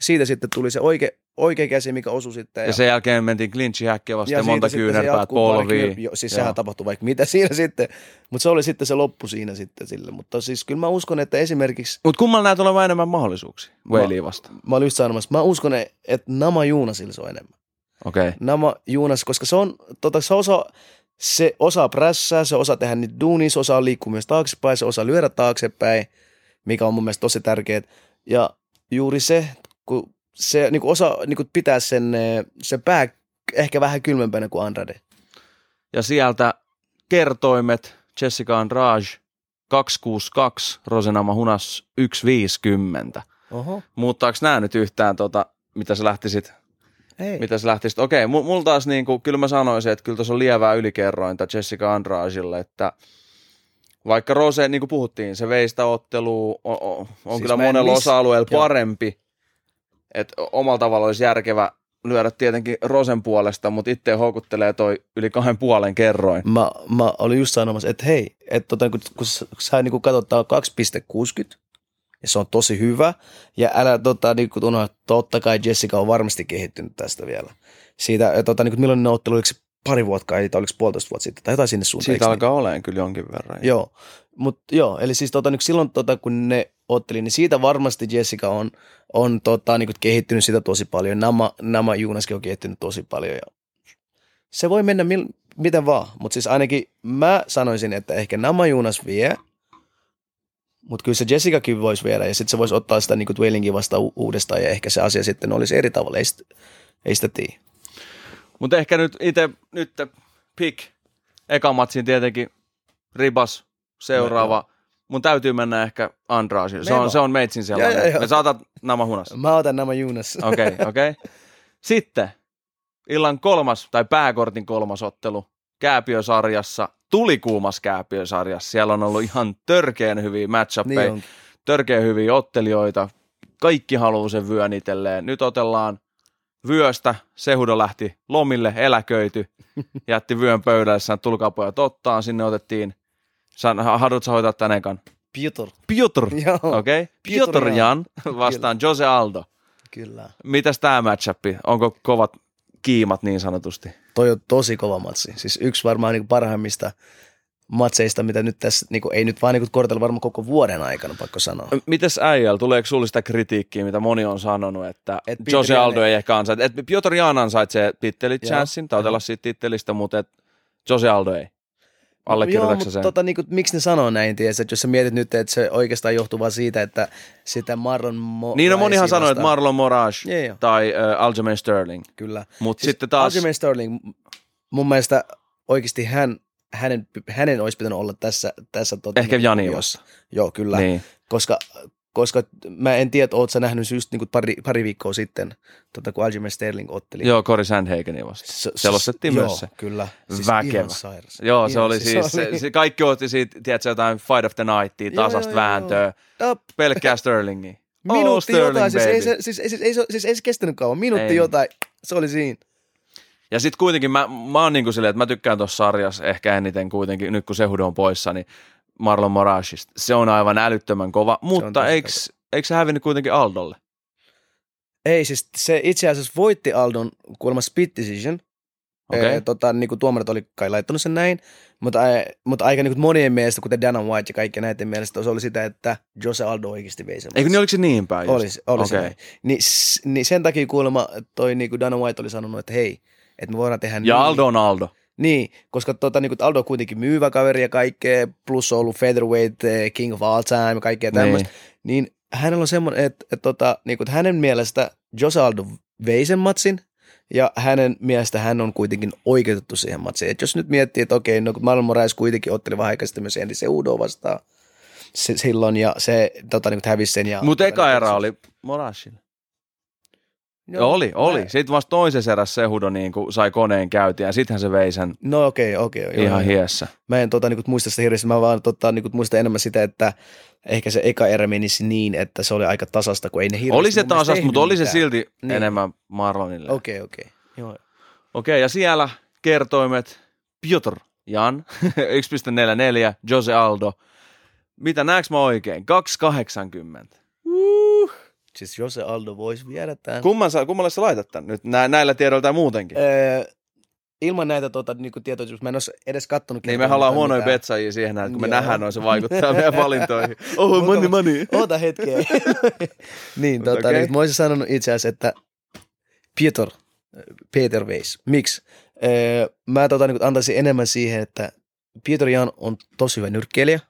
Siitä sitten tuli se oikea, oikea käsi, mikä osui sitten. Ja sen jälkeen mentiin clinchi häkkiä vasta ja siitä monta kyynärpäät pari polviin. jo, Siis Joo. sehän tapahtui vaikka mitä *laughs* siinä sitten, mutta se oli sitten se loppu siinä sitten sille. Mutta siis kyllä mä uskon, että esimerkiksi, Mutta kummalla näet olevan enemmän mahdollisuuksia Whaleyä vastaan? mä olin just sanomassa, mä uskon, että Nama Juunasilla se on enemmän. Okei. Okay. Nama Juunas, koska se on, tota, se osaa, se osaa prässää, se osaa tehdä niitä duunia, se osaa liikkua myös taaksepäin, se osaa lyödä taaksepäin, mikä on mun mielestä tosi tärkeää. Ja juuri se, kun se niin kuin osaa niin kuin pitää sen, eh, sen pää ehkä vähän kylmempänä kuin Andrade. Ja sieltä kertoimet Jessica Andrade 262, Rosenama Hunas 150. Oho. Muuttaako nämä nyt yhtään, tota, mitä sä lähtisit Ei. mitä sä lähtisit? Okei, mu- mulla taas niin kuin, kyllä mä sanoisin, että kyllä tuossa on lievää ylikerrointa Jessica Andragille, että vaikka Rose, niin kuin puhuttiin, se veistä ottelu on, on, on Siis kyllä monella miss- osa-alueella Joo. parempi, että omalla tavalla olisi järkevä lyödä tietenkin Rosen puolesta, mutta itse houkuttelee toi yli kahden puolen kerroin. Mä, mä olin just sanomassa, että hei, että tota, kun, kun sä, sä niin katsot, tää on 2,60 ja se on tosi hyvä. Ja älä tota, niin kuin unohda, totta kai Jessica on varmasti kehittynyt tästä vielä. Siitä, että tota, niin kuin, milloin ne ottelu, oliko se pari vuotta kai, tai oliko puolitoista vuotta sitten, tai jotain sinne suuntaan. Siitä eikö niin? alkaa olemaan kyllä jonkin verran. Joo, mutta joo, eli siis tota, niin silloin tota, kun ne otteli, niin siitä varmasti Jessica on, on tota, niin kehittynyt sitä tosi paljon. Nämä, nämä Juunaskin on kehittynyt tosi paljon. Ja se voi mennä mil, miten vaan, mutta siis ainakin mä sanoisin, että ehkä nämä Juunas vie, mutta kyllä se Jessicakin voisi viedä ja sitten se voisi ottaa sitä niin Dwellingin vasta u- uudestaan ja ehkä se asia sitten olisi eri tavalla, ei sitä, ei sitä tiedä. Mutta ehkä nyt itse nyt pick. Eka matsin tietenkin Ribas, seuraava. Mun täytyy mennä ehkä Andrasiin. Se on, se on meitsin sellainen. joo, joo. Me saatat nämä hunas. Mä otan nämä Juunas. *laughs* Okei, okay, okei. Okay. Sitten illan kolmas tai pääkortin kolmas ottelu Kääpiösarjassa, tulikuumas Kääpiösarjassa. Siellä on ollut ihan törkeän hyviä match niin on. törkeän hyviä ottelijoita. Kaikki haluaa sen vyön itselleen. Nyt otellaan vyöstä. Sehudo lähti lomille, eläköity, *laughs* jätti vyön pöydälle, sanoi, tulkaa pojat ottaa. Sinne otettiin, San, haluatko sä hoitaa tän ekan? Piotr. Piotr, *laughs* okei. Okay. Piotr Jan vastaan Jose Aldo. kyllä. Mitäs tämä matchup? Onko kovat kiimat niin sanotusti? toi on tosi kova matsi. Siis yksi varmaan niin parhaimmista matseista, mitä nyt tässä, niin kuin, ei nyt vaan niin kortella varmaan koko vuoden aikana, pakko sanoa. Mites äijällä, tuleeko sulle sitä kritiikkiä, mitä moni on sanonut, että Et Jose Aldo ei ehkä ansaitse, että Piotr Jan ansaitsee tittelichanssin, Joo, tautella joo. siitä tittelistä, mutta et Jose Aldo ei. Allekirjoitatko mutta sen? tota, niin kuin, miksi ne sanoo näin, tiedätkö, että jos sä mietit nyt, että se oikeastaan johtuu vaan siitä, että sitä Marlon Mo- niin, no monihan sanoi, että Marlon Moraes Joo, joo. tai uh, Aljamain Sterling, Kyllä. mutta Siis sitten taas, Aljamain Sterling, mun mielestä oikeasti hän, hänen, hänen olisi pitänyt olla tässä. tässä tota, Ehkä Jani kuviossa. Joo, kyllä. niin. koska, koska mä en tiedä, oot sä nähnyt just niin kuin pari, pari viikkoa sitten, tota, kun Aljamain Sterling otteli. Joo, Cory Sandhagenin vasta. Se- Selostettiin joo, myös se. kyllä. Väkevä. ihan sairas. Joo, se Ihan- oli siis, se, se, kaikki otti siitä, tiedätkö, jotain Fight of the Nightia, Joo, tasasta joo, joo, vääntöä, Up. pelkkää Sterlingia. *laughs* Minuutti oh, Sterling, jotain, siis ei, baby. se, siis, ei, siis, ei, se, siis ei se kestänyt kauan, minuutti Ei. jotain, se oli siinä. Ja sitten kuitenkin mä, mä oon niinku silleen, että mä tykkään tuossa sarjassa ehkä eniten kuitenkin, nyt kun Sehudo on poissa, niin Marlon Moraesista. Se on aivan älyttömän kova, mutta eikö, eikö se hävinnyt kuitenkin Aldolle? Ei, siis se itse asiassa voitti Aldon kuulemma split decision. Okay. tota, niin kuin tuomarit oli kai laittanut sen näin, mutta, mutta aika niin kuin monien mielestä, kuten Dana White ja kaikkien näiden mielestä, se oli sitä, että Jose Aldo oikeasti vei sen. Eikö niin oliko se niin päin? just? Oli, se- oli se Okei. näin. Niin, s- niin sen takia kuulemma toi niin kuin Dana White oli sanonut, että hei, että me voidaan tehdä Ja niin. Aldo on Aldo. Niin, koska tota, niin kuin Aldo on kuitenkin myyvä kaveri ja kaikkea, plus on ollut featherweight, eh, king of all time ja kaikkea tämmöistä. Niin. niin hänellä on semmoinen, että, että, tota, niin kuin, että hänen mielestä Jose Aldo vei sen matsin, ja hänen mielestä hän on kuitenkin oikeutettu siihen matsiin. Et jos nyt miettii, että okei, no kun Marlon Moraes kuitenkin otteli vähän aikaa sitten myös Andy Seudoa vastaan se, silloin, ja se tota, niin hävisi sen. Ja, Mutta eka erä oli Moraesille. Joo, oli, oli. Mä, Sitten vasta toisessa erässä Sehudo niin sai koneen käyntiin ja sittenhän se vei sen no okei, okei. joo, ihan joo. hiessä. Mä en tota, niin muista sitä hirveästi, mä vaan tota, niin muistan enemmän sitä, että ehkä se eka erä menisi niin, että se oli aika tasasta, kun ei ne hirveästi Oli se mun mielestä tasas, tehnyt mutta oli se silti Niin. enemmän Marlonille. Okei, okei. Joo. Okei, ja siellä kertoimet Piotr Jan, *laughs* 1.44, Jose Aldo. Mitä näekö mä oikein? 2.80. Siis Jose Aldo voisi viedä tämän. Kumman sä, kummalle sä laitat tän nyt nä, näillä tiedoilla tai muutenkin? Öö, ilman näitä tota, niin tietoja, mä en ole edes kattonut. niin me ollaan huonoja betsajia siihen, että kun me Joo. nähdään noin, se vaikuttaa *laughs* meidän valintoihin. Oh, money, money. Oota hetkeä. *laughs* niin, tota, okei. niin, mä olisin sanonut itse asiassa, että Piotr, Peter Weiss. Miksi? Öö, mä tota, niin antaisin enemmän siihen, että Piotr Jan on tosi hyvä nyrkkeilijä.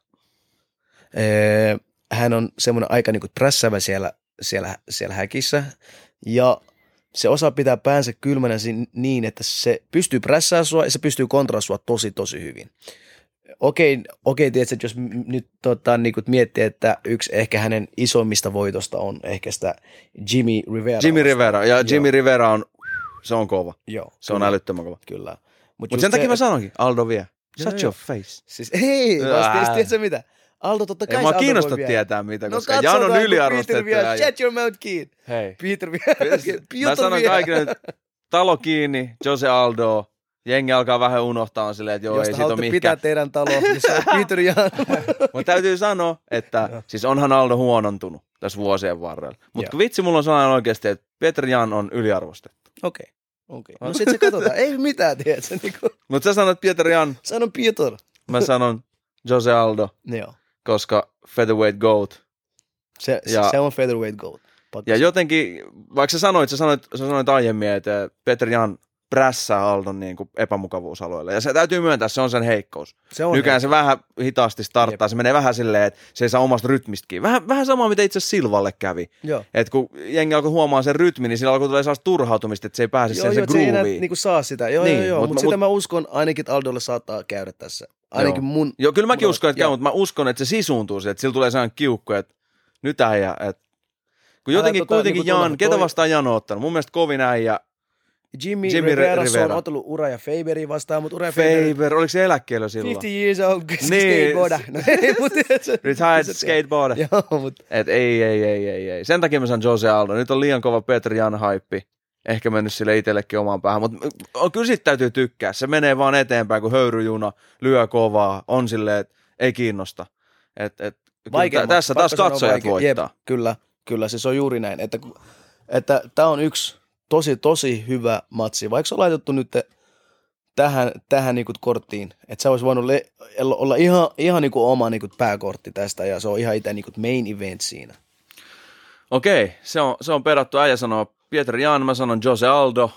Öö, hän on semmoinen aika niin prässävä siellä, siellä, siellä häkissä. Ja se osaa pitää päänsä kylmänä niin, että se pystyy prässää sua ja se pystyy kontraamaan sua tosi, tosi hyvin. Okei, okei tiedätkö, että jos nyt tota, niin miettii, että yksi ehkä hänen isoimmista voitosta on ehkä sitä Jimmy Rivera. Jimmy Rivera. Ja Joo. Jimmy Rivera on, se on kova. Joo, Se on älyttömän kova. Kyllä. Mut Mutta just sen takia se, mä sanonkin, Aldo vie. Joo, Shut joo. your face. Siis, *laughs* ei, Ää. vasta tiedätkö mitä? Aldo totta kai Ei Aldo kiinnosta tietää mitä, No koska Jan on Peter yliarvostettu. vie. äijä. Shut your mouth kiinni. Hei. Peter vie. *laughs* Mä Peter sanon kaikille, että talo kiinni, Jose Aldo. Jengi alkaa vähän unohtaa on silleen, että joo, Jos ei siitä ole haluatte pitää mihinkään. teidän talo, niin se on *laughs* Peter Jan. Mutta täytyy sanoa, että siis onhan Aldo huonontunut tässä vuosien varrella. Mutta vitsi, mulla on sellainen oikeasti, että Peter Jan on yliarvostettu. Okei. Okei. No sit se katsotaan. Ei mitään, tiedätkö? Niin kuin, Mutta sä sanoit Peter Jan, sanon Peter. mä sanon Jose Aldo, Joo. Koska featherweight goat. Se, Ja- se on featherweight gold. Pakko Ja jotenkin, vaikka sä sanoit, sä sanoit, sä sanoit aiemmin, että Peter Jan prässää Aldon niin kuin epämukavuusalueelle. Ja se täytyy myöntää, se on sen heikkous. se on Nykään se vähän hitaasti starttaa, se menee vähän silleen, että se ei saa omasta rytmistäkin. Vähän, vähän sama, mitä itse Silvalle kävi. Joo. Et kun jengi alkoi huomaa sen rytmin, niin sillä alkoi tulla sellaista turhautumista, että se ei pääse Joo, joo, sen että se ei enää grooveen. niinku saa sitä. Joo, Niin, niin, joo, joo. mut- Mutta mut- sitä mä uskon ainakin, että Aldolle saattaa käydä tässä. Ainakin Joo. mun... Joo, kyllä mäkin mun- uskon, että käy, mutta mä uskon, että se sisuuntuu siihen, että sillä tulee sellainen kiukku, että nyt äijä, että kun jotenkin tota, kuitenkin tulla- Jan, ketä toi- vastaan Jan on ottanut? Mun mielestä kovin äijä, Jimmy, Jimmy Rivera, Rivera. on otellut Ura ja Faberi vastaan, mutta Ura ja Faber... Faber, oliko se eläkkeellä silloin? 50 years old *laughs* Niin. skateboarder. *laughs* No. Retired skateboarder. *laughs* Joo, mutta... Et ei, ei, ei, ei, ei. Sen takia mä sanon Jose Aldo. Nyt on liian kova Peter Jan haippi. Ehkä mennyt sille itsellekin omaan päähän, mutta kyllä siitä täytyy tykkää. Se menee vaan eteenpäin, kun höyryjuna lyö kovaa, on silleen, että ei kiinnosta. Et, et, Vaikea tässä taas katsojat voittaa. Jep, kyllä, kyllä, siis on juuri näin. Että, että tämä on yksi tosi, tosi hyvä matsi. Vaikka se on laitettu nyt tähän, tähän niin korttiin, että se olisi voinut le- olla ihan, ihan niin oma niin pääkortti tästä ja se on ihan itse niin main event siinä. Okei, se on, se on perattu. Äijä sanoo Peter Jan, mä sanon Jose Aldo.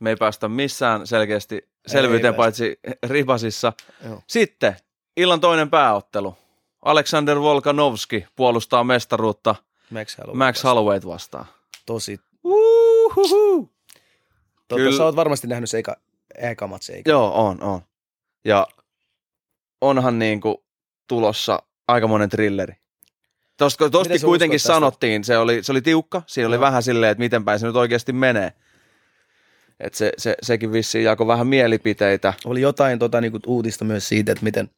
Me ei päästä missään selkeästi selvyyteen paitsi *laughs* ribasissa. Joo. Sitten illan toinen pääottelu. Alexander Volkanovski puolustaa mestaruutta Max Holloway. Max vastaan. Tosi. Uhuhu. Totta, Kyllä. sä oot varmasti nähnyt se eka, eka matsi? Joo, on, on. Ja onhan niinku tulossa aikamoinen trilleri. Tosta, tosti kuitenkin sanottiin, se oli, se oli tiukka, siinä oli Joo. vähän silleen, että miten päin se nyt oikeasti menee. Et se, se, sekin vissiin jakoi vähän mielipiteitä. Oli jotain tota, niin uutista myös siitä, että miten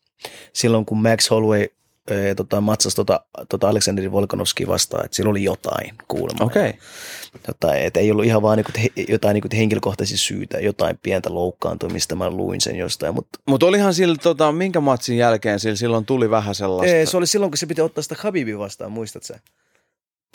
silloin kun Max Holloway ee, tota, matsasi tota, tota Aleksanderin Volkanovski vastaan, että sillä oli jotain kuulemma. Okei. Jotain, että ei ollut ihan vaan niin he, jotain niin henkilökohtaisia syitä, jotain pientä loukkaantumista, mä luin sen jostain, mutta Mutta olihan sillä, tota, minkä matsin jälkeen sillä silloin tuli vähän sellaista. ee, se oli silloin, kun se piti ottaa sitä Habibia vastaan, muistat sä?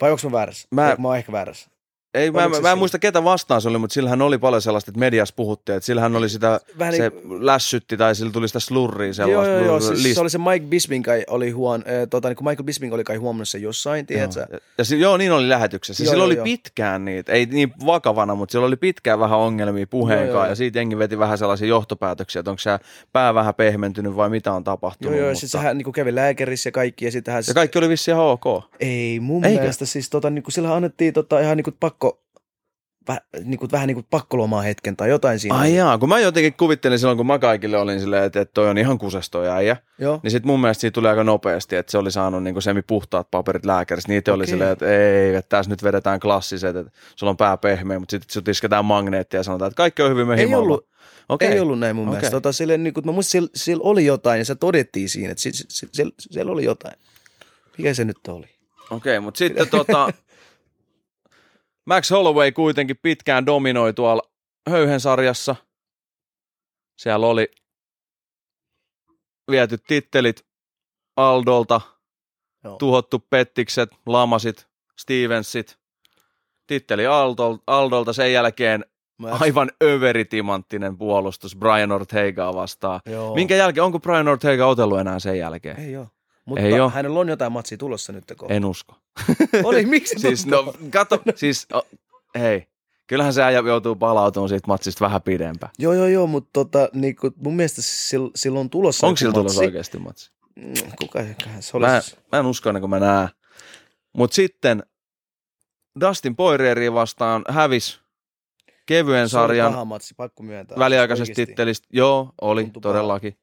Vai onko mä väärässä? Mä- Mä, mä oon ehkä väärässä. Ei, mä, oliko mä, se mä en muista ketä vastaan se oli, mutta sillähän oli paljon sellaista, että mediassa puhuttiin, että sillähän oli sitä, Vähän se niin- lässytti tai sillä tuli sitä slurria Joo, sellaista. joo, joo. list- Siis se oli se Mike Bisping kai oli huon, äh, tota, niin kuin Michael Bisping oli kai huomannut sen jossain, tiedätkö? Joo. Ja, ja si- joo, niin oli lähetyksessä. Joo, Sillä joo, oli joo. pitkään niitä, ei niin vakavana, mutta sillä oli pitkään vähän ongelmia puheen Joo, joo, kanssa. joo. Ja siitä jengi veti vähän sellaisia johtopäätöksiä, että onko se pää vähän pehmentynyt vai mitä on tapahtunut. Joo, joo, mutta... sitten sehän niin kävi lääkärissä ja kaikki, ja sitten hän... ja kaikki oli vissiin ihan ok. Ei, mun? Eikö? mielestä siis tota, niin kuin, sillä annettiin tota, ihan niin kuin pakko, väh, niin kuin, vähän niin kuin pakkolomaa hetken tai jotain siinä. Ai oli. jaa, kun mä jotenkin kuvittelin silloin, kun mä kaikille olin silleen, että, että toi on ihan kusesto äijä. Joo. Niin sitten mun mielestä siitä tuli aika nopeasti, että se oli saanut niinku semi-puhtaat paperit lääkäristä. Niitä oli Okei. silleen, että ei, että tässä nyt vedetään klassiset, että sulla on pää pehmeä, mutta sitten sut isketään magneettia ja sanotaan, että kaikki on hyvin, me Ei ollut, Okei. ei ollut näin mun Okei. mielestä. Tota, sille, niin kuin, mä muistin, sillä, sillä, oli jotain ja se todettiin siinä, että siellä, siellä, siellä oli jotain. Mikä se nyt oli? Okei, mutta sitten tota, *laughs* Max Holloway kuitenkin pitkään dominoi tuolla höyhensarjassa. Siellä oli viety tittelit Aldolta, Joo. tuhottu Pettikset, Lamasit, Stevensit, titteli Aldol- Aldolta, sen jälkeen Mä, aivan överitimanttinen puolustus Brian Ortegaa vastaan. Joo. Minkä jälkeen, onko Brian Ortega otellut enää sen jälkeen? Ei ole. Mutta Ei hänellä on jotain matsia tulossa nyt. Kun... En usko. *laughs* Oli, miksi siis no, kato, *laughs* siis, o, hei, kyllähän se äijä joutuu palautumaan siitä matsista vähän pidempään. Joo, joo, joo, mutta tota, niin kuin, mun mielestä sillä, sillä on tulossa Onko sillä tulossa oikeasti matsi? Mm, Kuka, se oli? Mä, mä en usko kuin mä näen. Mutta sitten Dustin Poirieriin vastaan hävis kevyen Se sarjan paha matsi, pakko myöntää. väliaikaisesta tittelistä. Joo, oli Tuntui todellakin.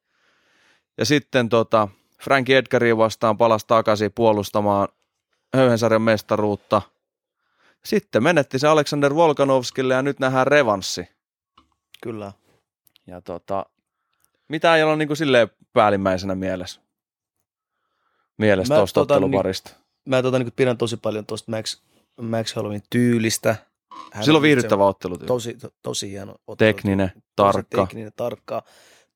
Ja sitten tota, Frankie Edgarin vastaan palasi takaisin puolustamaan höyhensarjan mestaruutta. Sitten menetti se Alexander Volkanovskille ja nyt nähdään revanssi. Kyllä. Ja tota, mitä ei ole niin kuin silleen päällimmäisenä mielessä? Mielessä Mä tuosta tota, otteluparista. Mä tota, niin pidän tosi paljon tuosta Max, Max Hollowin tyylistä. Hän Silloin on viihdyttävä ottelu. Tosi, to, tosi hieno ottelu. Tekninen, Tosi tarkka. tekninen, tarkka.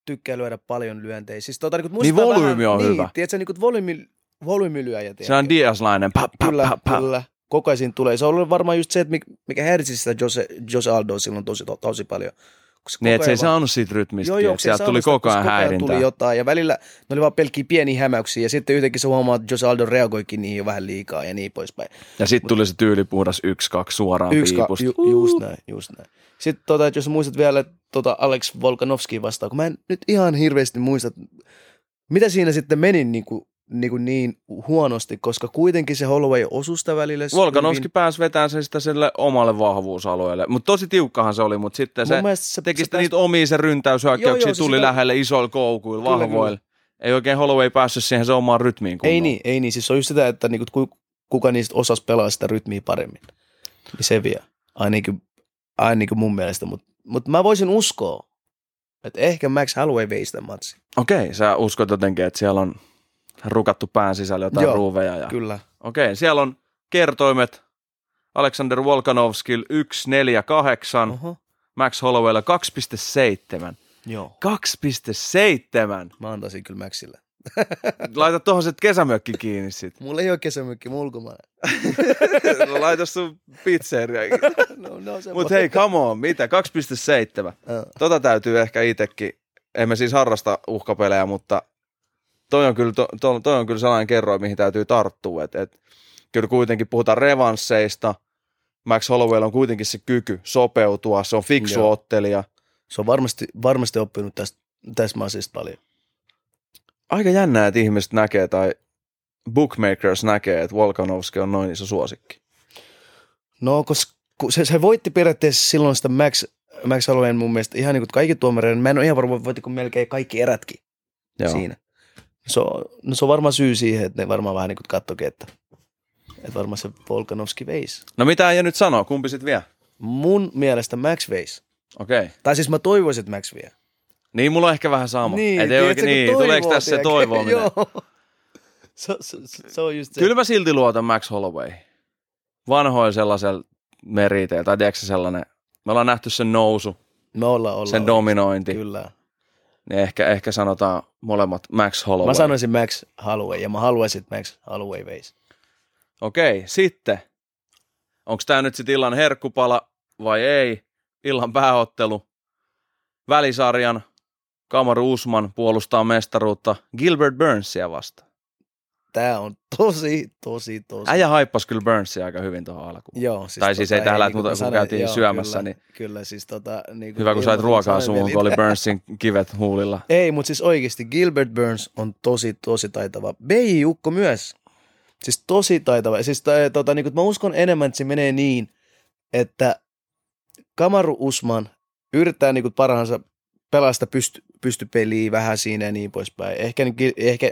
Tykkää lyödä paljon lyöntejä. Siis, tota, niin, Niin volyymi on niin, hyvä. Tiedätkö, niin kuin volyymi, volyymilyöjä. Se on Diaslainen. Pä, pä, Kyllä, pä, pä. kyllä. Koko ajan tulee. Se on ollut varmaan just se, että mikä- mikä häiritsi sitä Jose, Jose Aldoa silloin tosi, to, tosi paljon. Niin, että se ei saanut siitä rytmistä. Joo, joo, sieltä tuli sitä, koko ajan koska häirintää. tuli jotain, ja välillä ne oli vaan pelkkiä pieniä hämäyksiä, ja sitten yhtäkkiä se huomaa, että Jose Aldo reagoikin niihin jo vähän liikaa ja niin poispäin. Ja sitten tuli se tyylipuhdas 1-2 suoraan Yksi, piipusta. ju, just näin, just näin. Sitten tota, että jos muistat vielä tota Alex Volkanovski vastaan, kun mä en nyt ihan hirveästi muista, mitä siinä sitten meni niin, kuin, niin, kuin niin huonosti, koska kuitenkin se Holloway osui sitä välillä. Volkanovski hyvin. pääsi vetämään sen sitä sille omalle vahvuusalueelle. Mutta tosi tiukkahan se oli, mutta sitten se se, teki se sitten niitä omia sen Joo, ryntäyshyökkäyksiä, joo, se tuli sitä- lähelle isoilla koukuilla, Kyllä, vahvoilla. Ei oikein Holloway päässyt siihen se omaan rytmiin kunnolla. Ei niin, ei niin. Siis se on just sitä, että niinku, ku- kuka niistä osasi pelaa sitä rytmiä paremmin. Niin se vie. Ainakin, ainakin mun mielestä. Mutta mut mä voisin uskoa, että ehkä Max Holloway vei sitä matsia. Okei, sä uskot jotenkin, että siellä on rukattu pään sisällä jotain Joo, ruuveja. Ja... Kyllä. Okei, siellä on kertoimet Alexander Volkanovskil 148, Oho. Max Hollowaylla 2,7. Joo. 2,7. Mä antaisin kyllä Maxille. *laughs* Laita tuohon se kesämökki kiinni sit. Mulla ei ole kesämökki, oon ulkomailla. *laughs* Laita sun pizzeria. *laughs* no, no, Mutta hei, come on, mitä? 2,7. Tota täytyy ehkä itsekin, emme siis harrasta uhkapelejä, mutta toi on kyllä, to, to, toi on kyllä sellainen kerroin, mihin täytyy tarttua. Et, et, kyllä kuitenkin puhutaan revansseista. Max Holloway on kuitenkin se kyky sopeutua, se on fiksu Joo. ottelija. Se on varmasti, varmasti oppinut tästä, tästä massista paljon. Aika jännää, että ihmiset näkee tai bookmakers näkee, että Volkanovski on noin iso suosikki. No, koska se, se voitti periaatteessa silloin sitä Max, Max Hollowayn mun mielestä ihan niin kuin kaikki tuomareiden. Mä en ole ihan varma, voittiko melkein kaikki erätkin Joo. siinä. Se on, no se on varmaan syy siihen, että ne varmaan vähän niin kuin kattokin, että, että varmaan se Volkanovski veisi. No mitä ei nyt sanoa, kumpi sit vie? Mun mielestä Max veisi. Okei. Okay. Tai siis mä toivoisin, että Max vie. Niin, mulla on ehkä vähän sama. Niin, Et ei tiedätkö, oikein, niin, toivoo, tuleeko tässä se toivominen? *laughs* Joo. Se, se, se, on just se. Kyllä mä silti luotan Max Holloway. Vanhoin sellaisella meriteillä, tai tiedätkö sellainen, me ollaan nähty sen nousu, Me ollaan, ollaan. sen dominointi, Kyllä. Niin ehkä, ehkä sanotaan molemmat Max Holloway. Mä sanoisin Max Holloway ja mä haluaisin, että Max Holloway veisi. Okei, sitten. Onko tämä nyt sitten illan herkkupala vai ei? Illan pääottelu. Välisarjan Kamaru Usman puolustaa mestaruutta Gilbert Burnsia vastaan. Tää on tosi, tosi, tosi. Äijä haippasi kyllä Burnsia aika hyvin tuohon alkuun. Joo, siis Tai siis ei tähän lähde, niin mutta kun käytiin syömässä, kyllä, niin- Kyllä, siis tota... Niin Hyvä, kun sait ruokaa suuhun, kun oli. Burnsin kivet huulilla. *laughs* Ei, mutta siis oikeasti Gilbert Burns on tosi, tosi taitava. BJ Ukko myös. Siis tosi taitava. Siis ta, tota, niin kuin, mä uskon enemmän, että se menee niin, että Kamaru Usman yrittää niin kuin parhaansa pelasta pysty, pystypeliä vähän siinä ja niin poispäin. Ehkä, niin ehkä,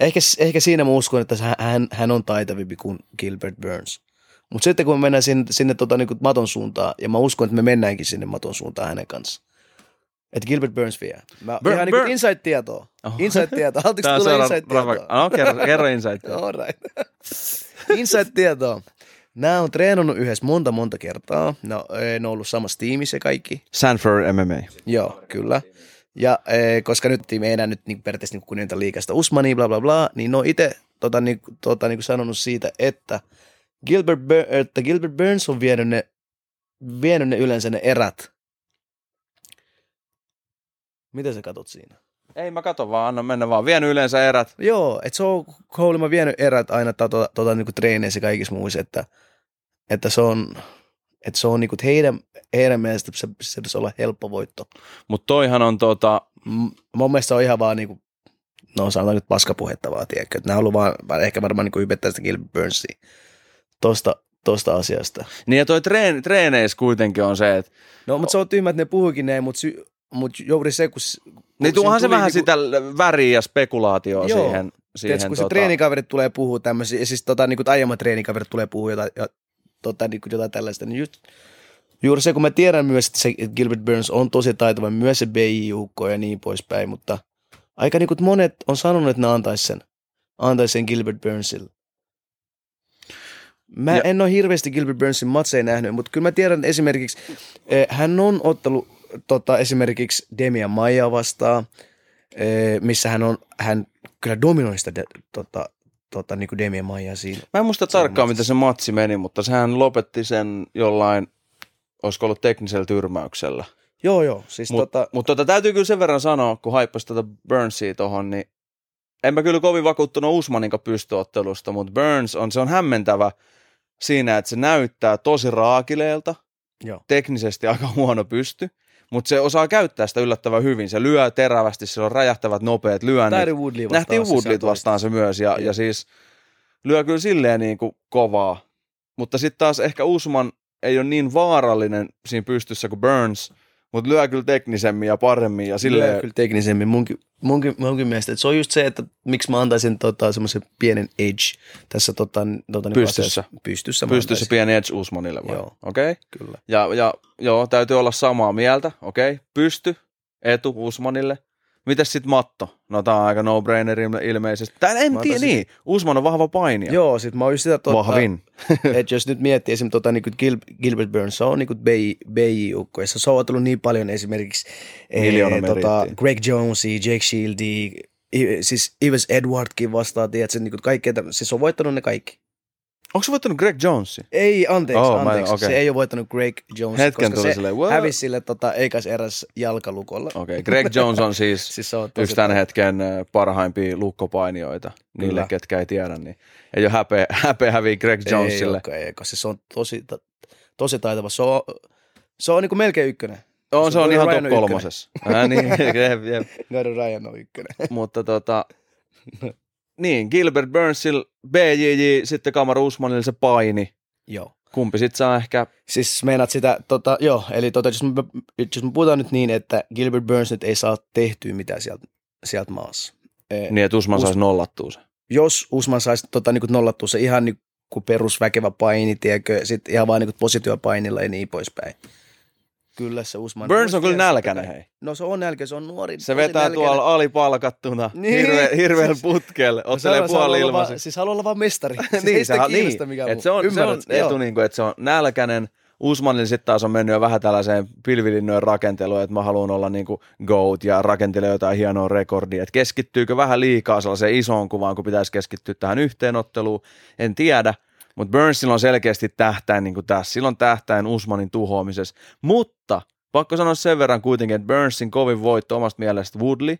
ehkä, ehkä siinä mä uskon, että hän, hän on taitavimpi kuin Gilbert Burns. Mutta sitten kun me mennään sinne, sinne tota, niin maton suuntaan, ja mä uskon, että me mennäänkin sinne maton suuntaan hänen kanssaan. Että Gilbert Burns vie. Mä, Bur- ihan niin kuin Bur-. Oho. Altiko *laughs* Tää on tulee seuraava- inside-tietoa? No, kerro, kerro *laughs* insight. All right. Inside-tietoa. Nämä on treenannut yhdessä monta monta kertaa. No, eh, ne on ollut samassa tiimissä kaikki. Sanford MMA. Joo, kyllä. Ja eh, koska nyt me enää nyt niin periaatteessa niin kunnioita liikasta Usmania, bla bla bla, niin ne on itse tota, niin, tota, niin sanonut siitä, että Gilbert, Bur- että Gilbert Burns on vienyt ne, vienyt ne yleensä ne erät. Mitä sä katot siinä? Ei mä katon vaan, anna mennä vaan. Vien yleensä erät. Joo, että se on Coleman vienyt erät aina tota, tota, niin treeneissä ja kaikissa muissa, että, että se on, että se on niin kuin, heidän, heidän mielestä se, se pitäisi olla helppo voitto. Mutta toihan on tota, M- mun mielestä se on ihan vaan niinku, no sanotaan nyt paskapuhetta vaan, tiedätkö. Että nämä on ollut vaan, ehkä varmaan niinku hypettää sitä Gilbert Burnsia tosta, tuosta asiasta. Niin ja toi treen, treeneissä kuitenkin on se, että No, mutta se on tyhmä, että ne puhuikin näin, mutta, sy- mutta juuri se, kun... kun niin tuohan se vähän niinku- sitä väriä ja spekulaatioa Joo. siihen. siihen Tiedätkö, kun se tota- treenikaverit tulee puhua tämmöisiä, siis tota, niin kuin aiemmat treenikaverit tulee puhua jotain, tota, niin kuin jotain tällaista, niin just, juuri se, kun mä tiedän myös, että, se, että Gilbert Burns on tosi taitava, myös se BI-joukko ja niin poispäin, mutta aika niin kuin monet on sanonut, että ne antaisi sen, antaisi sen Gilbert Burnsille. Mä Ja- en ole hirveästi Gilbert Burnsin matseja nähnyt, mutta kyllä mä tiedän että esimerkiksi, eh, hän on ottanut tota, esimerkiksi Demian Maija vastaan, eh, missä hän on, hän kyllä dominoi sitä de, tota, tota, niin kuin Demian Maijaa siinä. Mä en muista tarkkaan, miten se matsi meni, mutta sehän lopetti sen jollain, olisiko ollut teknisellä tyrmäyksellä. Joo, joo, siis Mutta tota, mut tota, täytyy kyllä sen verran sanoa, kun haippasi tätä Burnsia tohon, niin en mä kyllä kovin vakuuttunut Usmanin pystyottelusta, mutta Burns on, se on hämmentävä siinä, että se näyttää tosi raakileelta, joo. teknisesti aika huono pysty, mutta se osaa käyttää sitä yllättävän hyvin. Se lyö terävästi, sillä on räjähtävät nopeat lyönnit. Tyler Woodley vastaan. Nähtiin se Woodleyt saa vastaan se myös, ja, ja siis lyö kyllä silleen niin kuin kovaa. Mutta sitten taas ehkä Usman ei ole niin vaarallinen siinä pystyssä kuin Burns, mutta lyö kyllä teknisemmin ja paremmin. Ja Lyö silleen, kyllä teknisemmin. Munkin, munkin, munkin mielestä, että se on just se, että miksi mä antaisin tota, semmoisen pienen edge tässä tota, tota, niin Pystyssä. asiassa. Pystyssä. antaisin. pieni edge Usmanille vai? Joo. Okei. Okay. Kyllä. Ja, ja joo, täytyy olla samaa mieltä. Okei, okay. pysty, etu Usmanille. Mitäs sitten Matto? No tää on aika no-brainer ilme- ilmeisesti. Tää en tiedä, antaisin- niin. Usman on vahva painija. Joo, sit mä oon just sitä tota, Vahvin. *laughs* että jos nyt miettii esimerkiksi tota, niin Gil- Gilbert Burns, se on niin BJ-ukko, ja se on otellut niin paljon esimerkiksi Miljoona eh, tota. Greg Jonesi, Jake Shieldy, i- siis Ives Edwardkin vastaan, tiedätkö, niin kaikkea, siis se on voittanut ne kaikki. Onko se voittanut Greg Jonesin? Ei, anteeksi, Oh, oh, mä- anteeksi. okei. Se ei ole voittanut Greg Jones, Hetken koska se silleen, what? hävisi sille tota, eikäs eräs jalkalukolla. Okei, okay. Greg Jones on siis, *laughs* Siis se on tosi yksi tämän hetken ö, parhaimpia lukkopainijoita. Niille, Kyllä. ketkä ei tiedä, niin ei ole häpeä, *laughs* häpeä häviä Greg Jonesille. Ei olekaan, ei, koska se on tosi, tosi taitava. Se on, se on niin kuin melkein ykkönen. on, se on Gordon ihan Ryan top on kolmosessa. Äh, niin, *laughs* jep, jep. Ryan on ykkönen. Mutta tota, niin, Gilbert Burnsilla, BJJ, sitten Kamaru Usmanille se paini. Joo. Kumpi sit saa ehkä, Siis meinaat sitä, tota, joo, eli tota, jos, me, jos me puhutaan nyt niin, että Gilbert Burns nyt ei saa tehtyä mitään sieltä, sieltä maassa. Eh, niin että Usman Us- saisi nollattua se. Jos Usman saisi tota, niin nollattua se ihan niin kuin perusväkevä paini, tiedätkö, sitten ihan vaan niin positiopainilla ja niin poispäin. Kyllä se Usman. Burns on kyllä nälkäinen, hei. No se on nälkä, se on nuori. Se vetää nälkäinen. tuolla alipalkattuna, Niin. hirve, *laughs* hirveän putkelle, No se ottelee se haluaa puoli ilmaiseksi. Siis haluaa olla vaan mestari. *laughs* Siis niin, sehän- kiinnosta niin, mikään et se on, se on etu, niin kuin, että se on nälkäinen. Usmanille sitten taas on mennyt jo vähän tällaiseen pilvilinnojen rakenteluun, että mä haluan olla niin kuin GOAT ja rakentelee jotain hienoa rekordia. Että keskittyykö vähän liikaa sellaiseen isoon kuvaan, kun pitäisi keskittyä tähän yhteenotteluun, en tiedä. Mutta Burnsilla on selkeästi tähtäin niin kuin tässä. Sillä on tähtäin Usmanin tuhoamisessa. Mutta pakko sanoa sen verran kuitenkin, että Burnsin kovin voitto omasta mielestä Woodley.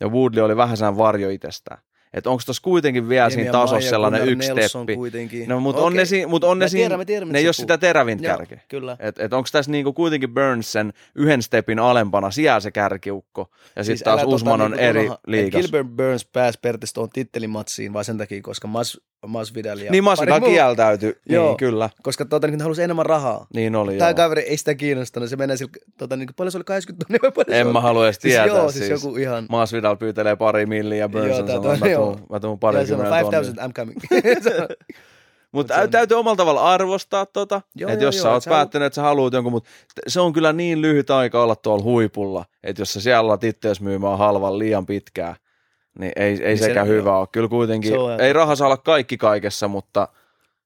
Ja Woodley oli vähän sen varjo itsestään. Että onko tuossa kuitenkin vielä siinä tasossa sellainen yksi steppi. Kuitenkin. No, mutta on ne, si- mut on ne, siinä, tiedän, tiedän, ne ei ole sitä terävin kärki. Kyllä. Et, et onko tässä niinku kuitenkin Burns sen yhden stepin alempana siellä se kärkiukko, ja sitten taas Siis älä Usman tota on niinku eri liigassa. Gilbert Burns pääsi periaatteessa tuon tittelimatsiin vaan sen takia, koska Mas, Masvidal ja Niin Masvidal muu- kieltäytyi, Joo. niin kyllä, Koska tota, niin, halusi enemmän rahaa. niin oli Tämä joo. kaveri ei sitä kiinnostanut. Se menee sillä, tota, niin, paljon se oli 80 tonnia vai paljon En mä halua edes siis tietää Joo, siis. siis joku ihan... Masvidal pyytelee pari milliä ja Burns Joo, on tää- sanonut, tää- mä joo. tuun, mä tuun Joo, pari kymmenen 5000 I'm coming. *laughs* Mutta on- täytyy omalla tavalla arvostaa tota, Joo, että joo, jos joo, sä oot sä päättänyt, että sä haluat jonkun, mutta se on kyllä niin lyhyt aika olla tuolla huipulla, että jos sä siellä alat ittees myymään halvan liian pitkään, niin ei, ei Niin se- sekään joo. hyvä ole. Kyllä kuitenkin, Se ei raha saa olla kaikki kaikessa, mutta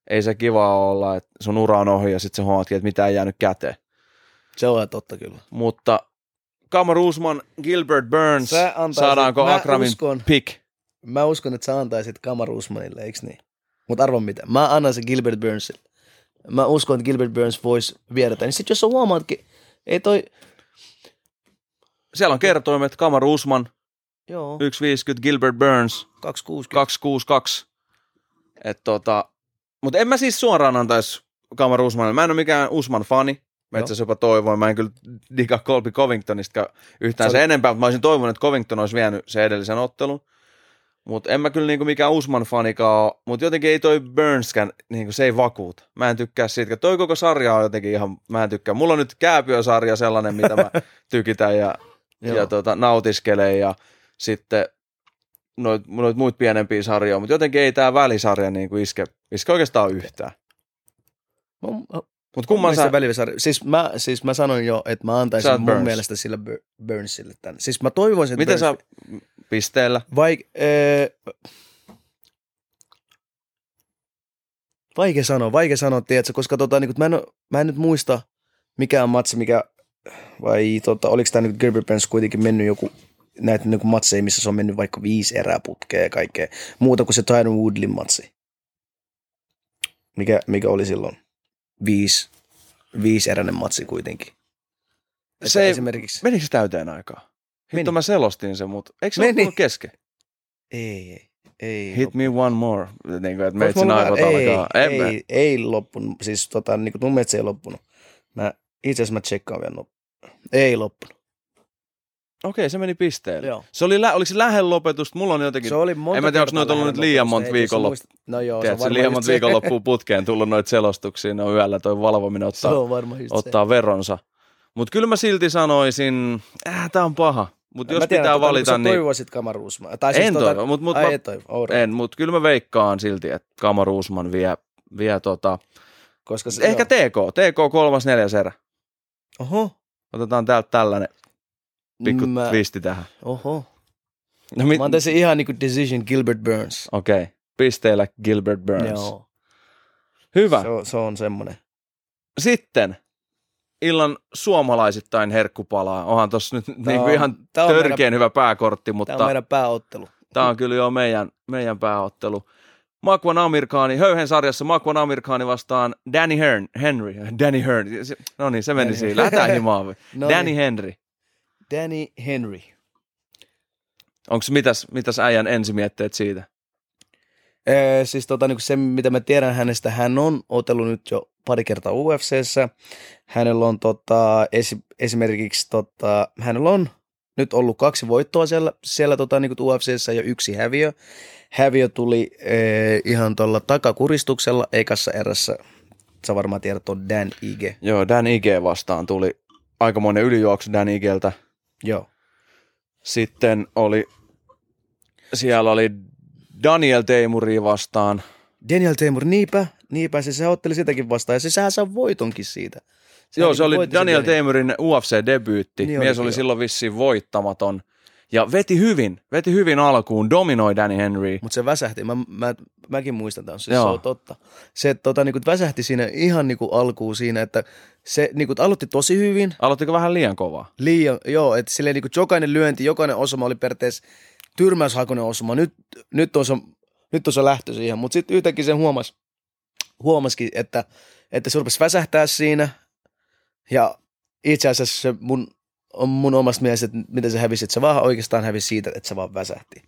ei se kiva olla, että sun ura on ohi ja sitten sä huomaatkin, että mitä ei jäänyt käteen. se on totta kyllä. Mutta Kamar Usman, Gilbert Burns, antaisit- saadaanko mä Akramin uskon- pick? Mä uskon, että sä antaisit Kamar Usmanille, eikö niin? Mutta arvo mitä? Mä annan sen Gilbert Burnsille. Mä uskon, että Gilbert Burns voisi viedä tämän. Niin sit jos sä huomaatkin, ei toi... Siellä on kertoimet, Kamar Usman, Joo, 1.50, Gilbert Burns, 260. 262. Et tota, mutta en mä siis suoraan antaisi Kamar Usmanille. Mä en ole mikään Usman-fani. Mä itse jopa toivoin. Mä en kyllä diga Colby Covingtonista yhtään Se se, oli- enempää, mutta mä olisin toivonut, että Covington olisi vienyt sen edellisen ottelun. Mutta en mä kyllä niinku mikään Usman fanikaan ole, mutta jotenkin ei toi Burnskän, niinku se ei vakuuta. Mä en tykkää siitä. Toi koko sarja on jotenkin ihan, mä en tykkää. Mulla on nyt Kääpiö-sarja sellainen, mitä mä *laughs* tykitän ja, ja tota, nautiskelen ja sitten noit, noit muut pienempiä sarjoja, mutta jotenkin ei tää välisarja niinku iske, iske oikeastaan yhtään. Mutta kumman sä, välisarja. Siis mä, siis mä sanoin jo, että mä antaisin mun Burns. mielestä sillä Bur- Burnsille tämän. Siis mä toivoisin, että miten Burns, sä pisteellä? Vaik, äh, vaikea sanoa, vaikea sanoa, tiedätkö, koska tota, niin mä, en, mä en nyt muista mikään matsi, mikä, vai tota, oliko tämä nyt Gerber Burns kuitenkin mennyt joku näitä niin matseja, missä se on mennyt vaikka viisi erää putkea ja kaikkea, muuta kuin se Tyron Woodlin matsi. Mikä, mikä oli silloin viisi, viisi eräinen matsi kuitenkin. Että Se ei- esimerkiksi, Menikö se täyteen aikaa? Meni. Hitto mä selostin sen, mutta eikö se Meni. ollut kesken? ei, ei, ei. Hit me one more. Niin kuin, että meitsin aivot ei, alkaa. En mä- ei, ei loppunut. Siis tota, niin kuin mun mielestä se ei loppunut. Mä, itse asiassa mä tsekkaan vielä. No, ei loppunut. Okei, se meni pisteelle. Joo. Se oli, lä- oliko se lähellä lopetusta? Mulla on jotenkin, Se oli monta en mä tiedä, onko noita ollut nyt liian monta Ei, jos sä viikonlop- muistat- No joo, tiedätkö, se on liian varmaan monta se. viikonloppua putkeen tullut noita selostuksia, ne on yöllä toi valvominen Se ottaa, on varmaan just se. ottaa veronsa. Mutta kyllä mä silti sanoisin, äh, tää on paha. Mutta jos Mä tiedän, pitää tota, valita, niin toivoisit Kamaruusmaa. Tai siis en tota, toivo, mutta mut Ai mä- et toivo. All right. en, mut kyllä mä veikkaan silti, että Kamaru Usman vie, vie tota, Koska se, ehkä joo. TK, TK kolmas neljäs erä. Oho. Otetaan täältä tällainen pikku Mä- twisti tähän. Oho. No, mit, Mä antaisin ihan niinku decision Gilbert Burns. Okei, okay. pisteellä Gilbert Burns. Joo. Hyvä. Se on, se on semmonen. Sitten illan suomalaisittain herkkupalaa. Onhan tossa nyt niinku on- ihan tää on törkeän hyvä pääkortti, Tämä mutta on meidän pääottelu. tämä on kyllä jo meidän, meidän pääottelu. Makwan Amirkani, Höyhen sarjassa Makwan Amirkani vastaan Danny Hearn, Henry, Danny Hearn. No niin, se meni Danny siinä. Lähdetään himaan. *laughs* No Danny niin. Henry. Danny Henry. Onko mitäs, mitäs äijän ensimietteet siitä? Ee, siis tota, niin se, mitä mä tiedän hänestä, hän on otellut nyt jo pari kertaa UFCssä. Hänellä on tota, esi- esimerkiksi, tota, hänellä on nyt ollut kaksi voittoa siellä, siellä tota, niin UFCssä ja yksi häviö. Häviö tuli ee, ihan tuolla takakuristuksella ekassa erässä. Sä varmaan tiedät on Dan Ige. Joo, Dan Ige vastaan tuli aikamoinen ylijuoksu Dan Igeltä. Joo. Sitten oli, siellä oli Daniel Teimuri vastaan. Daniel Teimur, niipä, niipä se, se otteli sitäkin vastaan ja se sehän saa voitonkin siitä. Sehän Joo, niinku se oli Daniel. Teimurin UFC-debyytti. Niin Mies oli joo. silloin vissiin voittamaton. Ja veti hyvin, veti hyvin alkuun, dominoi Danny Henry. Mutta se väsähti, mä, mä, mäkin muistan tämän, siis Joo. se on totta. Se tota, niinku, väsähti siinä ihan niinku, alkuun siinä, että se niinku, aloitti tosi hyvin, Aloittiko vähän liian kovaa? liian, joo, että silleen niinku, jokainen lyönti, jokainen osuma oli periaatteessa tyrmäyshakunen osuma. Nyt, nyt, on se, nyt on se lähtö siihen, mutta sitten yhtäkkiä sen huomasi, huomasikin, että, että se rupesi väsähtää siinä ja itse asiassa se mun, on mun omasta mielestä, että miten se hävisi, että se vaan oikeastaan hävisi siitä, että se vaan väsähti.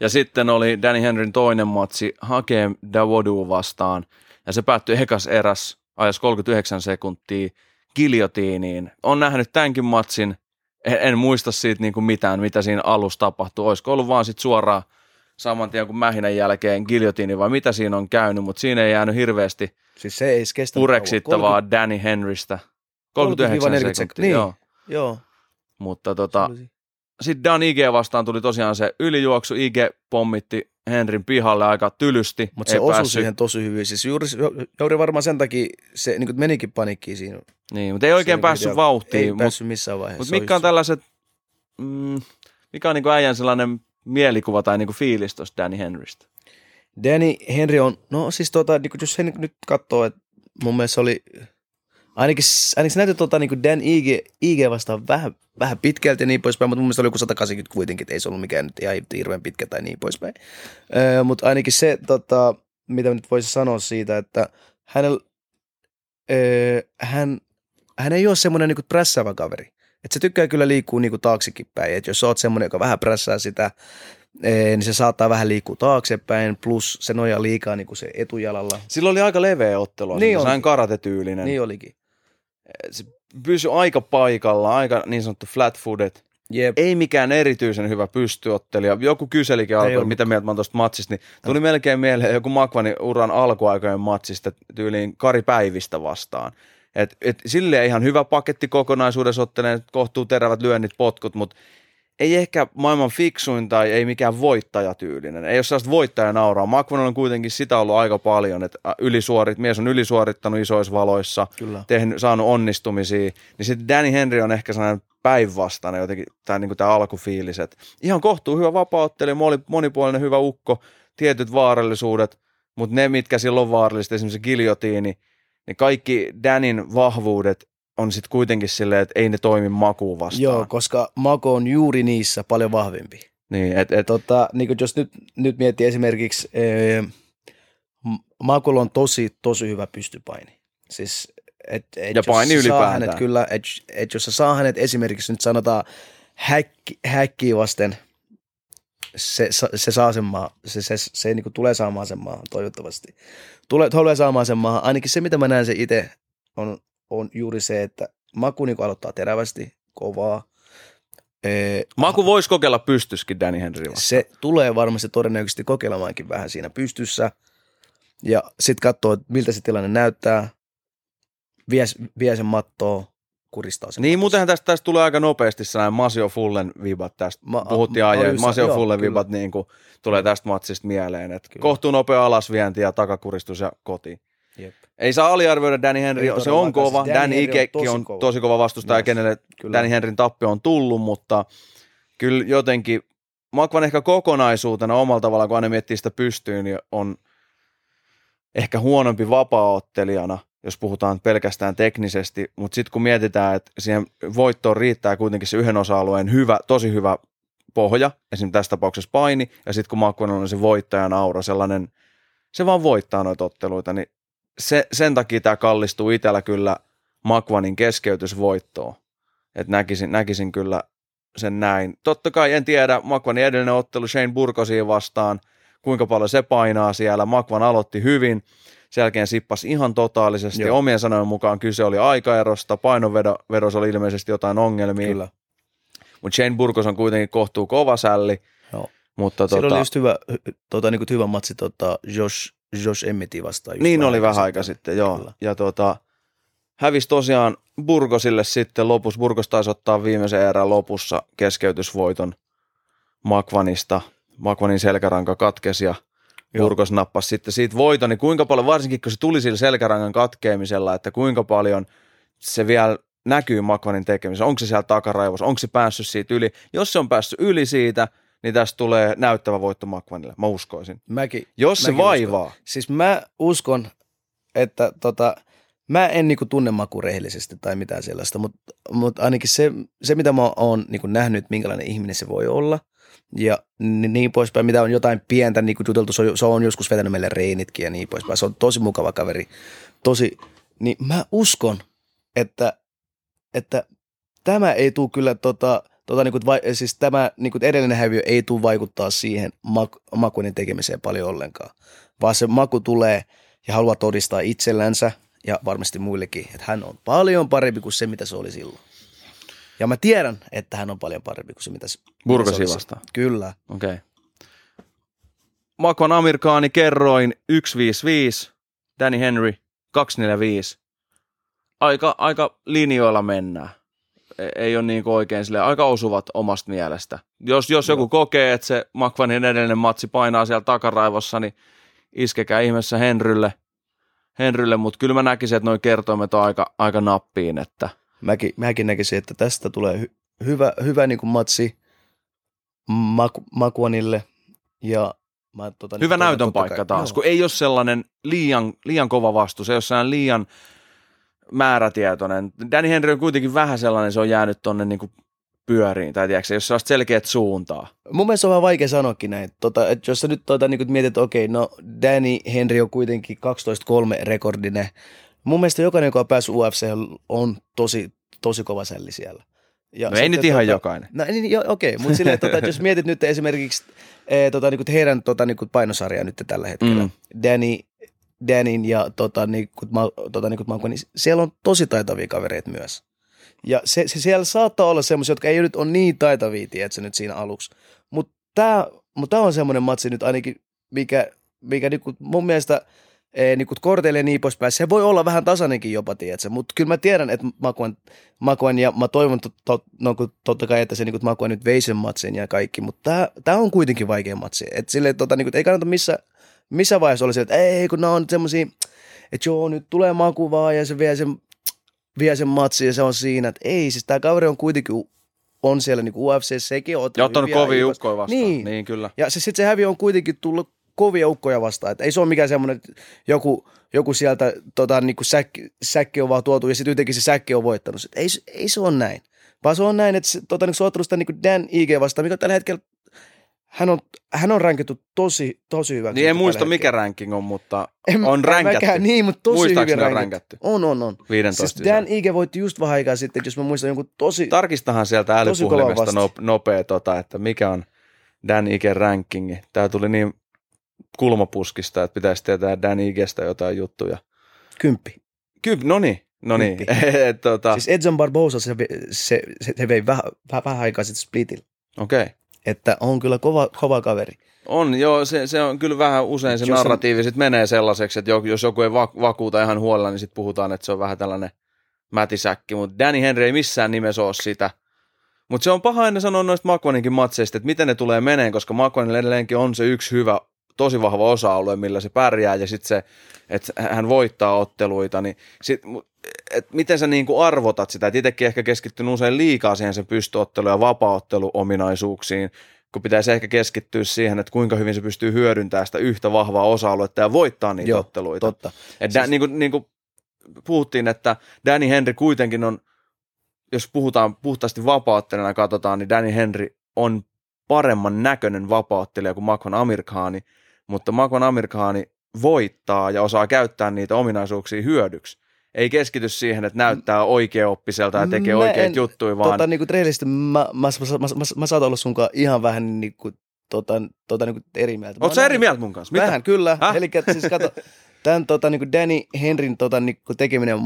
Ja sitten oli Danny Henryn toinen matsi Hakeem Dawodu vastaan. Ja se päättyi ekas eräs ajas 39 sekuntia giljotiiniin. On nähnyt tämänkin matsin. En, en muista siitä niin kuin mitään, mitä siinä alussa tapahtui. Olisiko ollut vaan sitten suoraan saman tien kuin mähinän jälkeen giljotiini vai mitä siinä on käynyt, mutta siinä ei jäänyt hirveästi Siis se ei pureksittavaa Danny Henrystä. 39 30-40 sekuntia, niin. joo. Joo. Mutta tota, sitten Dan IG vastaan tuli tosiaan se ylijuoksu. IG pommitti Henrin pihalle aika tylysti. Mutta se osui päässyt- siihen tosi hyvin. Siis juuri, juuri varmaan sen takia se niin menikin panikkiin siinä. Niin, mutta ei oikein siinä päässyt video- vauhtiin. Ei Mutta päässyt missään vaiheessa. mut Se on mitkä on just- tällaiset, mm, mikä on niinku äijän sellainen mielikuva tai niinku fiilis tuosta Danny Henrystä? Danny Henry on, no siis tota, niin jos sen nyt katsoo, että mun mielestä se oli, ainakin, ainakin se näytti tota, niin kuin Dan IG, IG vastaan vähän, vähän pitkälti ja niin poispäin, mutta mun mielestä oli joku 180 kuitenkin, että ei se ollut mikään nyt ihan hirveän pitkä tai niin poispäin. Öö, mutta ainakin se, tota, mitä nyt voisi sanoa siitä, että hänellä, öö, hän, hän ei ole semmoinen niin prässäävä kaveri. Että se tykkää kyllä liikkua niin kuin taaksekin päin. Että jos sä oot semmoinen, joka vähän prässää sitä, ee, niin se saattaa vähän liikkua taaksepäin, plus se nojaa liikaa niin kuin se etujalalla. Silloin oli aika leveä ottelu, Niin niin oli. karatetyylinen. Niin olikin. Se pysyi aika paikalla, aika niin sanottu flat footed. Jep. ei mikään erityisen hyvä pystyottelija. Joku kyselikin ollut. mitä mieltä mä oon tuosta matsista, niin tuli melkein mieleen joku Makvanin uran alkuaikojen matsista tyyliin Kari Päivistä vastaan. Et, et silleen ihan hyvä paketti kokonaisuudessa ottelee kohtuu terävät lyönnit, potkut, mutta ei ehkä maailman fiksuin tai ei mikään voittajatyylinen. Ei ole sellaista voittajan nauraa. Makvan on kuitenkin sitä ollut aika paljon, että ä, ylisuorit, mies on ylisuorittanut isoissa valoissa, Kyllä. tehnyt, saanut onnistumisia, niin sitten Danny Henry on ehkä sellainen päinvastainen jotenkin, tämä niin tämä alkufiilis, että ihan kohtuu hyvä vapauttelija, moni- monipuolinen hyvä ukko, tietyt vaarallisuudet, mutta ne, mitkä silloin on vaarallista, esimerkiksi se giljotiini, niin kaikki Danin vahvuudet on sitten kuitenkin silleen, että ei ne toimi makuun vastaan. Joo, koska Mako on juuri niissä paljon vahvempi. Niin, et, et, Tota, niin kuin jos nyt, nyt miettii esimerkiksi, ee, Makolla on tosi, tosi hyvä pystypaini. Siis, et, et Ja paini ylipäätään. Hänet, kyllä, et, et jos sä saa hänet esimerkiksi nyt sanotaan häkki, häkkiä vasten, se, se, se saa sen maa, se, se, se, se niin kuin tulee saamaan sen maahan toivottavasti. Tulee, tulee saamaan sen maahan. Ainakin se, mitä mä näen se itse, on, on juuri se, että Maku niin aloittaa terävästi, kovaa. Ee, Maku voisi kokeilla pystyskin Danny Henry vastaan. se tulee varmasti todennäköisesti kokeilemaankin vähän siinä pystyssä. Ja sitten katsoo, miltä se tilanne näyttää. Vie, vie sen mattoon, kuristaa sen Niin, matossa. muutenhan tästä, tästä tulee aika nopeasti sellainen Masio Fullen vibat tästä. Ma- Puhuttiin aiemmin, Masio joo, Fullen kyllä. vibat niin kuin, tulee tästä matsista mieleen. Että kohtuu nopea alasvienti ja takakuristus ja kotiin. Jep. Ei saa aliarvioida Danny Henry, Ei se on kova. Siis Danny, Danny Henry on Ikekki tosi on kova. tosi kova vastustaja, Yes. kenelle Kyllä. Danny Henryn tappio on tullut, mutta kyllä jotenkin Makvan ehkä kokonaisuutena omalla tavallaan, kun aina miettii sitä pystyyn, niin on ehkä huonompi vapaaottelijana, jos puhutaan pelkästään teknisesti, mutta sitten kun mietitään, että siihen voittoon riittää kuitenkin se yhden osa-alueen hyvä, tosi hyvä pohja, esimerkiksi tässä tapauksessa paini, ja sitten kun Makvan on se voittajan aura, sellainen, se vaan voittaa noita otteluita, niin se, sen takia tämä kallistuu itsellä kyllä Makvanin keskeytysvoittoon. Että näkisin, näkisin kyllä sen näin. Totta kai en tiedä, Makvanin edellinen ottelu Shane Burkosiin vastaan, kuinka paljon se painaa siellä. Makvan aloitti hyvin, sen jälkeen sippasi ihan totaalisesti. Joo. Omien sanojen mukaan kyse oli aikaerosta, painonvedossa oli ilmeisesti jotain ongelmia, Kyllä. mutta Shane Burkos on kuitenkin kohtuu kova sälli. Joo. Mutta Tota, tota, oli just hyvä, hy- tota, niin hyvä matsi tota, Josh, Josh Emmeti vastaan. just niin oli vähän aika sitten, joo. Kyllä. Ja tota, hävisi tosiaan Burgosille sitten lopussa. Burgos taisi ottaa viimeisen erän lopussa keskeytysvoiton Makvanista. Makvanin selkäranka katkesi ja Joo. Burgos nappasi sitten siitä voiton. Niin kuinka paljon, varsinkin kun se tuli sillä selkärangan katkeamisella, että kuinka paljon se vielä näkyy Makvanin tekemisessä. Onko se siellä takaraivossa, onko se päässyt siitä yli. Jos se on päässyt yli siitä, niin tästä tulee näyttävä voitto Makvanille, mä uskoisin. Mäkin, Jos se Mäkin vaivaa, Siis mä uskon, että tota, mä en niinku tunne Maku rehellisesti tai mitään sellaista, mutta mut ainakin se, se, mitä mä oon niinku nähnyt, minkälainen ihminen se voi olla, ja ni- niin poispäin, mitä on jotain pientä niinku juteltu, se on, se on joskus vetänyt meille reinitkin ja niin poispäin, se on tosi mukava kaveri, tosi, niin mä uskon, että, että tämä ei tule kyllä tota, tota, niin kuin, vai, siis tämä niin kuin edellinen häviö ei tule vaikuttaa siihen mak, makuinen tekemiseen paljon ollenkaan, vaan se maku tulee ja haluaa todistaa itsellänsä ja varmasti muillekin, että hän on paljon parempi kuin se, mitä se oli silloin. Ja mä tiedän, että hän on paljon parempi kuin se, mitä se, oli vastaan. Kyllä. Okei. Okay. Makvan Amerikaani kerroin 155, Danny Henry 245. Aika, aika linjoilla mennään. E- Ei ole niin oikein sille aika osuvat omasta mielestä. Jos, jos joku kokee, että se Makvanin edellinen matsi painaa siellä takaraivossa, niin iskekää ihmeessä Henrylle, Henrylle mutta kyllä mä näkisin, että noin kertoimet on aika, aika nappiin, että Mäkin, mäkin näkisin, että tästä tulee hy, hyvä, hyvä niin kuin matsi Makuanille ja mä, tota, Hyvä toivon näytön paikka kai- taas, joo. kun ei ole sellainen liian, liian kova vastus, ei ole sellainen liian määrätietoinen. Danny Henry on kuitenkin vähän sellainen, se on jäänyt tonne niinku pyöriin, tai tiedätkö, jos sellaista selkeät suuntaa. Mun mielestä on vähän vaikea sanoakin näin. Tota, että jos sä nyt tota, niin mietit, että okei, no Danny Henry on kuitenkin 12-3 rekordinen. Mun mielestä jokainen, joka on päässyt UFC, on tosi, tosi kova sälli siellä. Ja No ei nyt ihan jokainen. No, niin, jo, okei, mutta silleen, tota, jos mietit nyt esimerkiksi e, tota, niin heidän tota, niin painosarjaa nyt tällä hetkellä, mm. Danny, Danin ja tota, niin kuin, ma, tota, niin kuin, niin siellä on tosi taitavia kavereita myös. Ja se, se siellä saattaa olla semmoisia, jotka ei nyt ole niin taitavia, tiedätkö, nyt siinä aluksi. Mutta tämä mut tää on semmoinen matsi nyt ainakin, mikä, mikä niinku mun mielestä e, niinku korteille ja niin poispäin. Se voi olla vähän tasainenkin jopa, tiedätkö, mutta kyllä mä tiedän, että Makuan, Makuan ja mä toivon to, to, no, totta kai, että se niinku, Makuan nyt vei sen matsin ja kaikki, mutta tämä on kuitenkin vaikea matsi. Et sille, tota, niinku, ei kannata missä, missä vaiheessa olla se, että ei, kun nämä on semmoisia, että joo, nyt tulee maku vaan ja se vie sen, vie sen matsin ja se on siinä. Että ei, siis tämä kaveri on kuitenkin on siellä niin UFC, sekin on Ja ottanut kovia ukkoja vastaan. Niin. niin, kyllä. Ja se, sitten se häviö on kuitenkin tullut kovia ukkoja vastaan. Että ei se ole mikään semmoinen, että joku, joku sieltä tota, niin kuin säkki, säkki on vaan tuotu ja sitten jotenkin se säkki on voittanut. Ei, ei se ole näin. Vaan se on näin, että se, tota, niin se on ottanut sitä niin kuin Dan IG vastaan, mikä on tällä hetkellä hän on, hän on rankittu tosi, tosi hyväksi. Niin en muista mikä ranking on, mutta en, on ränkätty. Mäkään, niin, mutta tosi Muistaaks hyvin on ränkätty? On, on, on. 15 siis Dan Ige voitti just vähän aikaa sitten, jos mä muistan jonkun tosi Tarkistahan sieltä älypuhelimesta no, nopea, tota, että mikä on Dan Ige rankingi. Tämä tuli niin kulmapuskista, että pitäisi tietää Dan Igestä jotain juttuja. Kymppi. Kymppi, no niin. No niin. *laughs* tota... Siis Edson Barbosa, se, se, se, se vei vähän, vähän aikaa sitten splitillä. Okei. Okay. Että on kyllä kova, kova kaveri. On, joo, se, se on kyllä vähän usein se jos narratiivi sit menee sellaiseksi, että jos joku ei vakuuta ihan huolella, niin sitten puhutaan, että se on vähän tällainen mätisäkki, mutta Danny Henry ei missään nimessä ole sitä. Mutta se on paha ennen sanoa noista Makvaninkin matseista, että miten ne tulee meneen, koska Makvanilla edelleenkin on se yksi hyvä, tosi vahva osa-alue, millä se pärjää, ja sitten se, että hän voittaa otteluita, niin sit, et miten sä niin kuin arvotat sitä, että itsekin ehkä keskittynyt usein liikaa siihen sen pystyottelu- ja vapaaotteluominaisuuksiin, kun pitäisi ehkä keskittyä siihen, että kuinka hyvin se pystyy hyödyntämään sitä yhtä vahvaa osa-aluetta ja voittaa niitä Joo, otteluita. totta. Et siis... niin, kuin, niin kuin puhuttiin, että Danny Henry kuitenkin on, jos puhutaan puhtaasti vapaattelijana katsotaan, niin Danny Henry on paremman näköinen vapaattelija kuin Makvan Amirkhani, mutta Makvan Amirkhani voittaa ja osaa käyttää niitä ominaisuuksia hyödyksi ei keskity siihen, että näyttää oikeaoppiselta ja tekee mä oikeat juttuja, vaan... Tota, niin kuin mä, mä, mä, mä, mä, mä saatan olla sunkaan ihan vähän niin kuin, tota, tota, niin kuin eri mieltä. Oletko eri mieltä mun kanssa? Mitä? Vähän, kyllä. Häh? Eli siis kato, *laughs* tämän tota, niin kuin Danny Henryn tota, niin kuin tekeminen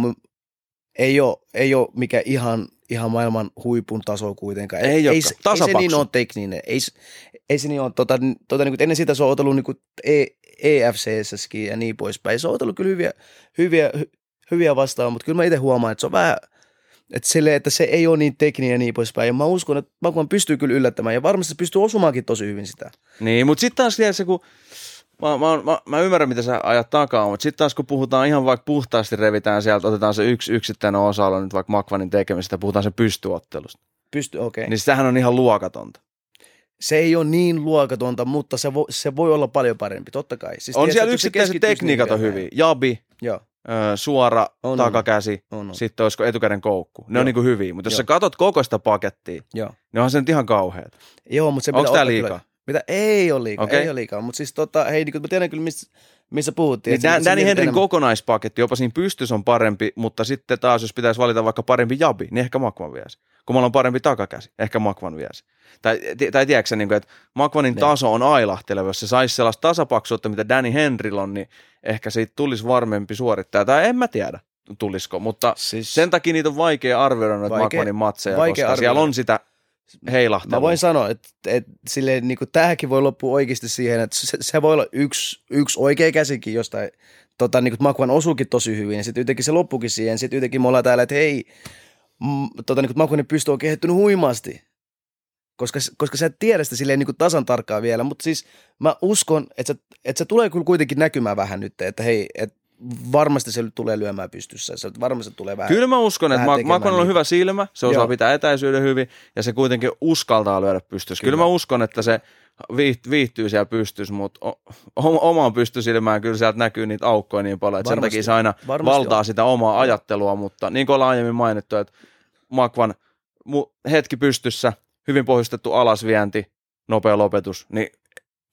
ei ole, ei ole mikä ihan, ihan maailman huipun taso kuitenkaan. Ei, ei, ei, ei se niin ole tekninen. Ei, ei se niin ole. Tota, tota, niin kuin, ennen sitä se on otellut niin kuin e, EFCSSkin ja niin poispäin. Se on otellut kyllä hyviä, hyviä, hyviä vastaan, mutta kyllä mä itse huomaan, että se on vähän, että, sille, että se ei ole niin tekninen ja niin poispäin. Ja mä uskon, että Makuan pystyy kyllä yllättämään ja varmasti se pystyy osumaankin tosi hyvin sitä. Niin, mutta sitten taas se, kun Mä, mä, mä, mä, ymmärrän, mitä sä ajat takaa, mutta sitten taas kun puhutaan ihan vaikka puhtaasti revitään sieltä, otetaan se yksi yksittäinen osa nyt vaikka Makvanin tekemisestä, puhutaan sen pystyottelusta. Pysty, okei. Okay. Niin sehän on ihan luokatonta. Se ei ole niin luokatonta, mutta se, vo, se voi olla paljon parempi, totta kai. Siis on siellä yksittäiset tekniikat on hyvin. Jabi, Joo suora on, takakäsi, on, on. sitten olisiko etukäden koukku. Ne Joo. on niin kuin hyviä, mutta jos Joo. sä katot koko sitä pakettia, Joo. niin onhan se nyt ihan kauheat. Joo, mutta se Onko tämä liikaa? Kyllä. Mitä? Ei ole liikaa, okay. ei ole liikaa. Mutta siis tota, hei, niin mä tiedän kyllä, missä, missä puhuttiin. Niin Dan, Danny Henryn kokonaispaketti, jopa siinä pystys on parempi, mutta sitten taas, jos pitäisi valita vaikka parempi jabi, niin ehkä Makvan viesi. Kun mulla on parempi takakäsi, ehkä Makvan viesi. Tai, tai tiedätkö niin kuin, että Makvanin ne. taso on ailahteleva, jos se saisi sellaista tasapaksuutta, mitä Danny Henryllä on, niin ehkä siitä tulisi varmempi suorittaja. Tai en mä tiedä tulisiko, mutta siis, sen takia niitä on vaikea arvioida noita Makvanin matseja, koska arvioida. siellä on sitä heilahtelua. Mä voin sanoa, että, että silleen, niin kuin, tämäkin voi loppua oikeasti siihen, että se, se voi olla yksi, yksi oikea käsikin jostain, tota, niin kuin Makvan osuukin tosi hyvin, ja sitten yhtäkkiä se loppukin siihen, sitten yhtäkkiä me ollaan täällä, että hei, tota, niin Makvanin pysty on kehittynyt huimasti, koska, koska sä et tiedä sitä silleen niin kuin tasan tarkkaan vielä, mutta siis mä uskon, että se, että se tulee kuitenkin näkymään vähän nyt, että hei, että varmasti se tulee lyömään pystyssä. Se varmasti tulee vähän Kyllä mä uskon, että Makon on hyvä silmä, se osaa Joo. pitää etäisyyden hyvin ja se kuitenkin uskaltaa lyödä pystyssä. Kyllä, kyllä mä uskon, että se viihtyy siellä pystyssä, mutta omaan pystysilmään kyllä sieltä näkyy niitä aukkoja niin paljon, että varmasti, sen takia se aina valtaa on. sitä omaa ajattelua, mutta niin kuin ollaan aiemmin mainittu, että Makvan hetki pystyssä, hyvin pohjustettu alasvienti, nopea lopetus, niin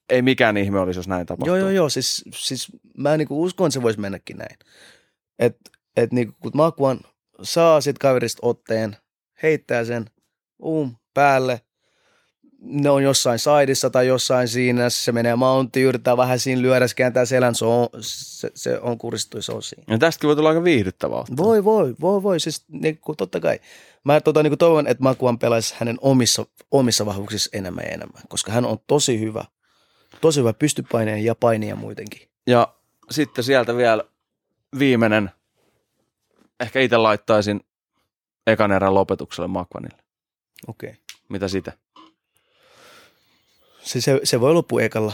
ei mikään ihme olisi, jos näin tapahtuu. Joo, joo, joo. Siis, siis mä niinku uskon, että se voisi mennäkin näin. Että et niinku, kun Makuan saa sit kaverista otteen, heittää sen um päälle, ne on jossain saidissa tai jossain siinä, se menee mountti, yrittää vähän siinä lyödä, se kääntää selän, se on, se, se on kuristuis osi. Ja tästäkin voi tulla aika viihdyttävää. Voi, voi, voi, voi, siis niin kuin, totta kai. Mä tota, niin kuin toivon, että Makuan pelaisi hänen omissa, omissa vahvuuksissa enemmän ja enemmän, koska hän on tosi hyvä, tosi hyvä pystypaineen ja painia muutenkin. Ja sitten sieltä vielä viimeinen, ehkä itse laittaisin ekan erän lopetukselle Makvanille. Okei. Okay. Mitä sitä? Se, se, se, voi loppua ekalla.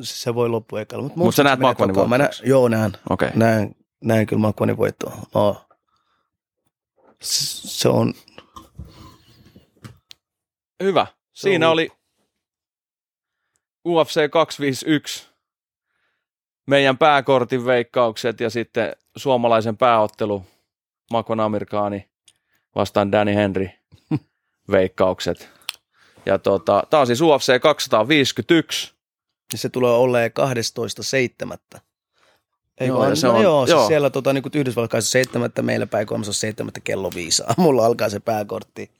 Se, se voi loppua ekalla. Mutta Mut sä näet Makvanin Mä nä, Joo, näen. Okei. Okay. Näen, näen kyllä Makvanin voittoa. No. Se on... Hyvä. Se Siinä on- oli UFC 251, meidän pääkortin veikkaukset ja sitten suomalaisen pääottelu Makon Amerikaani vastaan Danny Henry *laughs* veikkaukset. Ja tota, tämä on siis UFC 251. Se tulee olleen 12.7. Ei Joo, joo, ja vaan, se no on- joo, joo. Siis siellä tota, niin Yhdysvalloissa seitsemättä, meillä päin kolmessa on seitsemättä kello viisi. Aamulla alkaa se pääkortti.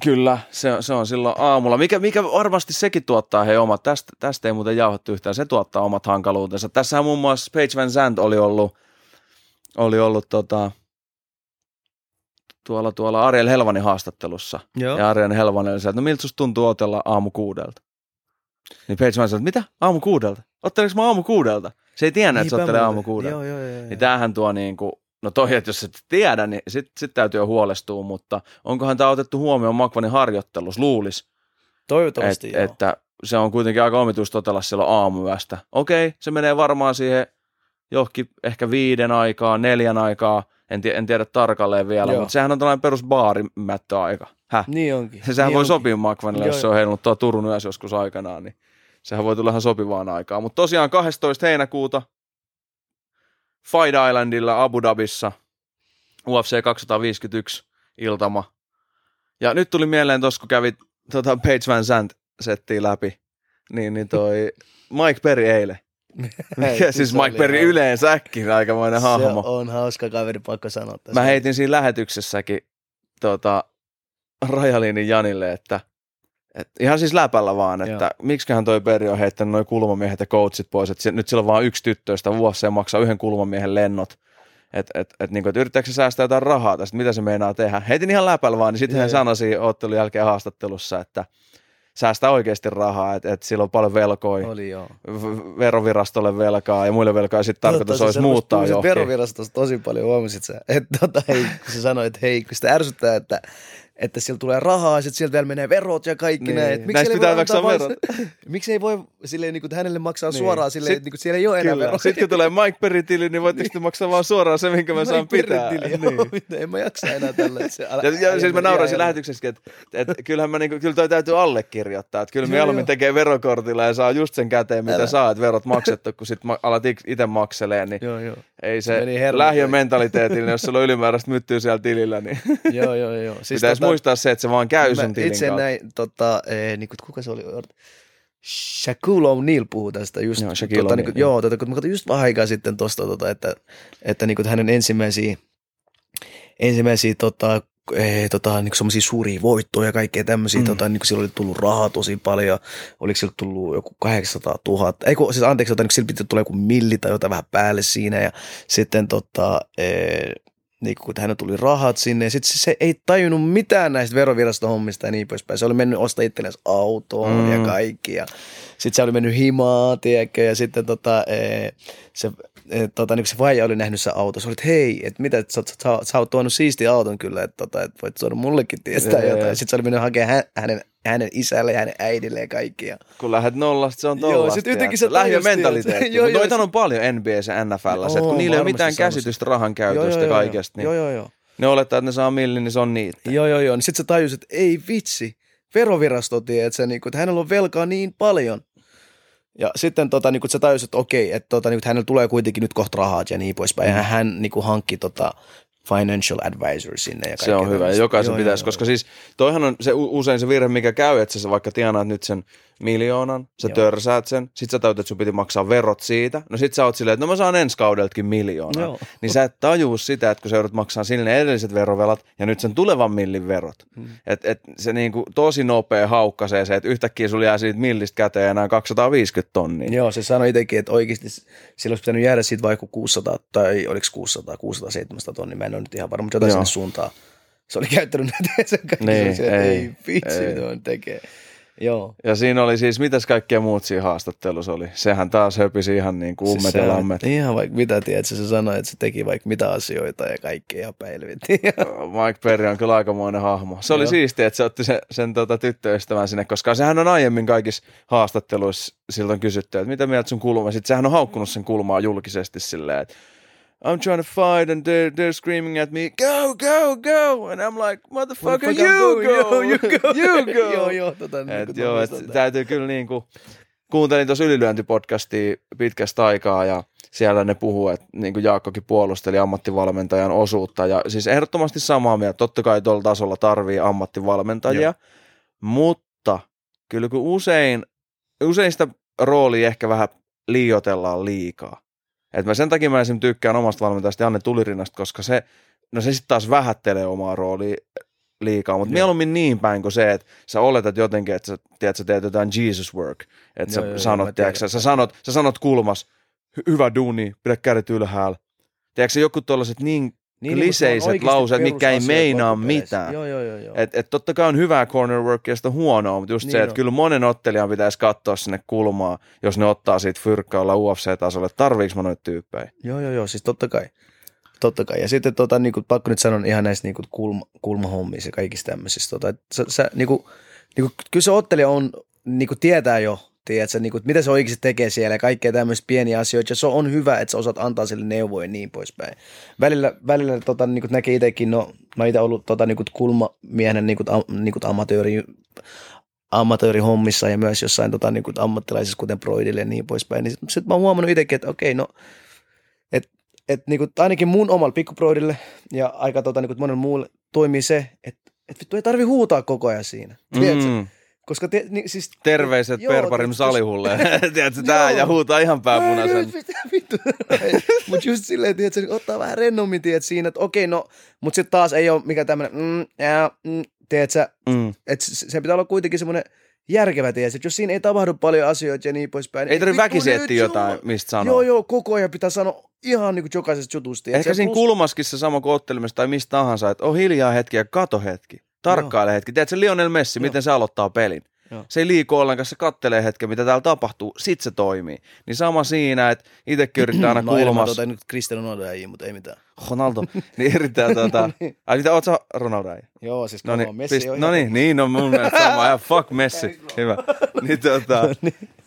Kyllä, se, se on silloin aamulla. Mikä, mikä varmasti sekin tuottaa he omat, tästä, tästä ei muuten jauhattu yhtään, se tuottaa omat hankaluutensa. Tässähän muun muassa Page Van Zandt oli ollut, oli ollut tota, tuolla, tuolla Ariel Helvanin haastattelussa. Joo. Ja Ariel Helvanen oli sieltä, no miltä susta tuntuu otella aamu kuudelta? Niin Page Van Zandt, mitä? Aamu kuudelta? Otteliko mä aamu kuudelta? Se ei tiennyt, että se ottelee aamu kuudelta. Joo, joo, joo. joo. Niin tämähän tuo niin kuin, no toi, että jos et tiedä, niin sitten sit täytyy jo huolestua, mutta onkohan tämä otettu huomioon Makvanin harjoittelussa, luulis, Toivottavasti et, joo. että se on kuitenkin aika omituista totella silloin aamuyöstä. Okei, se menee varmaan siihen johonkin ehkä viiden aikaa, neljän aikaa, en, tie, en tiedä tarkalleen vielä, Joo. mutta sehän on tällainen perus baarimättöaika. Häh? Niin onkin. *laughs* Sehän niin voi onkin. sopia Makvanille, jos se on heilunut tuo Turun yössä joskus aikanaan, niin sehän voi tulla ihan sopivaan aikaan. Mutta tosiaan 12. heinäkuuta Fight Islandilla Abu Dhabissa UFC 251 iltama. Ja nyt tuli mieleen tuossa, kun kävit tota Page Van Zandt settiin läpi, niin, niin toi *laughs* Mike Perry eilen. Mikä siis se Mike Perry yleensäkin aikamoinen hahmo. Se on hauska kaveri, pakko sanoa tässä. Mä heitin siinä lähetyksessäkin tota, Rajalinin Janille, että et ihan siis läpällä vaan, että miksiköhän toi Peri on heittänyt noin kulmamiehet ja coachit pois, että nyt sillä on vaan yksi tyttö, josta vuosi maksaa yhden kulmamiehen lennot. Että et, et, niin et yrittääkö se säästää jotain rahaa tästä, mitä se meinaa tehdä. Heitin ihan läpällä vaan, niin sitten hän sanoi ottelun jälkeen haastattelussa, että säästää oikeasti rahaa, että, että sillä on paljon velkoja, Oli joo. v- verovirastolle velkaa ja muille velkaa, ja sitten tarkoitus olisi muuttaa johonkin. Verovirastosta tosi paljon, huomasit sä? Että tota, hei, kun se sanoi, että hei, kun sitä ärsyttää, että että sieltä tulee rahaa, ja sitten sieltä vielä menee verot ja kaikki Niin. näin. Miksi Näistä pitää voi maksaa vaan verot. *laughs* Miksi ei voi silleen, niin kuin, hänelle maksaa Niin. suoraan silleen, että niin kuin, siellä ei ole enää Kyllä. veroja. Sitten kun tulee Mike Perry-tili, niin voitte sitten maksaa vaan suoraan se, minkä mä saan pitää. Niin. *laughs* Niin. En mä jaksa enää tällä. Ja, ja siis mä nauraisin lähetyksessäkin, että, että kyllähän mä niinku, kyllä toi täytyy allekirjoittaa, että kyllä mieluummin joo. tekee verokortilla ja saa just sen käteen, mitä Älä. saa, että verot maksettu, kun sit ma- alat itse makselee, niin Joo, joo. Ei Se se lähiömentaliteetillä, jos sulla on ylimääräistä myttyä siellä tilillä, niin *laughs* joo, joo, joo. siis pitäisi muistaa se, että se vaan käy sun mä tilin itse kautta. näin, tota, eh, niin kuin, kuka se oli? Shaquille O'Neal puhuu tästä just. Joo, Shaquille tota, niin kuin, joo. tota, kun mä katsoin just vähän aikaa sitten tosta, tota, että, että niin kuin, hänen ensimmäisiä, ensimmäisiä tota, eh, tota, niin semmoisia suuria voittoja ja kaikkea tämmöisiä, Mm. tota, niin sillä oli tullut rahaa tosi paljon, oliko sillä tullut joku 800 000, ei kun, siis anteeksi, tota, niin sillä piti tulla joku milli tai jotain vähän päälle siinä ja sitten tota, eh, niin kun hänellä tuli rahat sinne, ja sitten se, ei tajunnut mitään näistä veroviraston hommista ja niin poispäin. Se oli mennyt ostaa itsellensä autoon Mm. mm. ja kaikki, ja sitten se oli mennyt himaa, tiedätkö, ja sitten tota, eh, se, eh, tota, niin kun se vaija oli nähnyt se auto, se oli, että hei, että mitä, että sä, sä, sä, sä oot tuonut siistiä auton kyllä, että, tota, että voit tuoda mullekin tietää Jee. jotain. Sitten se oli mennyt hakemaan hä, hänen, hänen isälle ja hänen äidille ja kaikki. Ja, Kun lähdet nollasta, se on Joo, tollasta. *laughs* sit jotenkin se tajusi, Lähiömentaliteetti. tiedätkö? Joo, joo, noitahan se- on paljon NBS ja NFL, että kun niillä ei ole mitään käsitystä rahan käytöstä ja kaikesta, niin Joo, joo, joo. ne olettaa, että ne saa millin, niin se on niitä. Joo, joo, joo. Niin sitten sä tajusit, että ei vitsi, verovirasto tie, että, se, niinku, että hänellä on velkaa niin paljon. Ja sitten tota, niinku, sä tajusit, että okei, että tota, että hänellä tulee kuitenkin nyt kohta rahat ja niin poispäin. Mm. Ja hän niinku, hankki tota, financial advisor sinne. Ja Se on hyvä, ja jokaisen Joo, pitäisi, joo, koska siis toihan on se usein se virhe, mikä käy, että sä vaikka tienaat nyt sen miljoonan, sä Joo. törsäät sen, sit sä täytät, että sun piti maksaa verot siitä, no sit sä oot silleen, että no mä saan ensi kaudeltakin miljoonaa. Joo. Niin sä et tajuu sitä, että kun sä joudut maksaa sille ne edelliset verovelat ja nyt sen tulevan millin verot. Mm. Et, et se niinku tosi nopea haukkasee se, että yhtäkkiä sulla jää siitä millistä käteen enää 250 tonnia. Joo, se sanoi itsekin, että oikeasti sillä olisi pitänyt jäädä siitä vaikka 600, tai oliko 600, 600, 700 tonnia, mä en ole nyt ihan varma, mutta jotain Joo. sinne suuntaan. Se oli käyttänyt näitä sen kaikki, Niin, se, että ei, ei, vitsi, ei. mitä on tekee. Joo. Ja siinä oli siis, mitäs kaikkea muut siinä haastattelussa oli? Sehän taas höpisi ihan niin kuin ummet se, ja lammet. Ihan vaikka mitä, tiedät, se sanoi, että se teki vaikka mitä asioita ja kaikkea ihan päilvitti. Mike Perry on kyllä aikamoinen hahmo. Se oli Joo. siistiä, että se otti sen, sen tota, tyttöystävän sinne, koska sehän on aiemmin kaikissa haastatteluissa siltä on kysytty, että mitä mieltä sun kulma. Sitten sehän on haukkunut sen kulmaa julkisesti silleen, että I'm trying to fight and they're, they're screaming at me, go, go, go. And I'm like, motherfucker, you go, *laughs* Joo, you go. you go. joo, joo, tota, niin Et kuin joo, et täytyy kyllä niinku, kuuntelin tuossa ylilyöntipodcastia pitkästä aikaa ja siellä ne puhuu, että niin kuin Jaakkokin puolusteli ammattivalmentajan osuutta ja siis ehdottomasti samaa mieltä, totta kai tuolla tasolla tarvii ammattivalmentajia, Joo. mutta kyllä kun usein, usein sitä roolia ehkä vähän liiotellaan liikaa. Et mä sen takia mä esimerkiksi tykkään omasta valmentajasta Janne Tulirinnasta, koska se, no se sitten taas vähättelee omaa roolia liikaa, mutta Joo. mieluummin niin päin kuin se, että sä oletat jotenkin, että sä, tiedät, sä teet jotain Jesus work, että sä Joo, joo, joo, sanot, tiedätkö, tiedän. sä, sä, sanot, sä sanot kulmas, "Hy- hyvä duuni, pidä kädet ylhäällä. Tiedätkö, joku tuollaiset niin, Niin, kliseiset mutta on oikeasti lauseet, mitkä ei meinaa mitään. Joo, joo, joo. joo. että et totta kai on hyvää corner work ja sitä huonoa, mutta just Niin se, että kyllä monen ottelijan pitäisi katsoa sinne kulmaa, jos ne ottaa siitä fyrkkaa olla UFC-tasolle, että tarviiks mä noita tyyppejä. Joo, joo, joo, siis totta kai. Totta kai. Ja sitten tota, niin kuin, pakko nyt sanoa ihan näistä niin kuin, kulma, kulmahommissa ja kaikista tämmöisistä. Tota, sä, sä, niin kuin, niin kuin, kyllä se ottelija on, niin kuin, tietää jo, tiedätkö, niin kuin, mitä se oikeasti tekee siellä ja kaikkea tämmöistä pieniä asioita. Ja se on hyvä, että sä osaat antaa sille neuvoja ja niin poispäin. Välillä, välillä tota, niin kuin näkee itsekin, no mä itse ollut tota, niin kuin kulmamiehenä niin kuin, am, niin kuin amatööri, amatöörihommissa ja myös jossain tota, niin kuin ammattilaisissa, kuten Broidille ja niin poispäin. Niin sitten mä oon huomannut itsekin, että okei, no että niinku, ainakin mun omalla pikkuproidille ja aika tota, niinku, monelle muulle toimii se, että et vittu ei tarvi huutaa koko ajan siinä. Tiedätkö? Koska te, niin, siis, Terveiset Joo, Perparim Salihulle. *laughs* Tiedätkö, tää ja huutaa ihan pääpunaisen. Vittu. *laughs* mutta just silleen, tiedätkö, niin ottaa vähän rennommin tiedät, siinä, että okei, no, mutta sitten taas ei ole mikään tämmöinen, mm, ja, mm, tiedätkö, Mm. että se pitää olla kuitenkin semmoinen järkevä, tiedätkö, että jos siinä ei tapahdu paljon asioita ja niin poispäin. Ei tarvitse vittu väkisin etsiä jotain, mistä sanoa. Joo, joo, koko ajan pitää sanoa ihan niin kuin jokaisesta jutusta. tiedätkö, Ehkä siinä plus- kulmaskin se sama kuin ottelemista tai mistä tahansa, että on hiljaa hetki ja kato hetki. Tarkkaile hetki. Tiedätkö Lionel Messi, Joo. miten se aloittaa pelin? Joo. Se ei liiku ollenkaan, se kattelee hetken, mitä täällä tapahtuu, sit se toimii. Niin sama siinä, että itsekin *clears throat* yrittää aina No kulmassa. tota nyt Cristiano Ronaldo äijä, mutta ei mitään. Ronaldo, *laughs* niin yrittää tota... niin. Ai mitä, oot sä Ronaldo äijä? Joo, siis No niin, Messi pist, on no niin, niin on mun mielestä sama. Ja fuck *laughs* Messi. Hyvä. *laughs* Niin tota,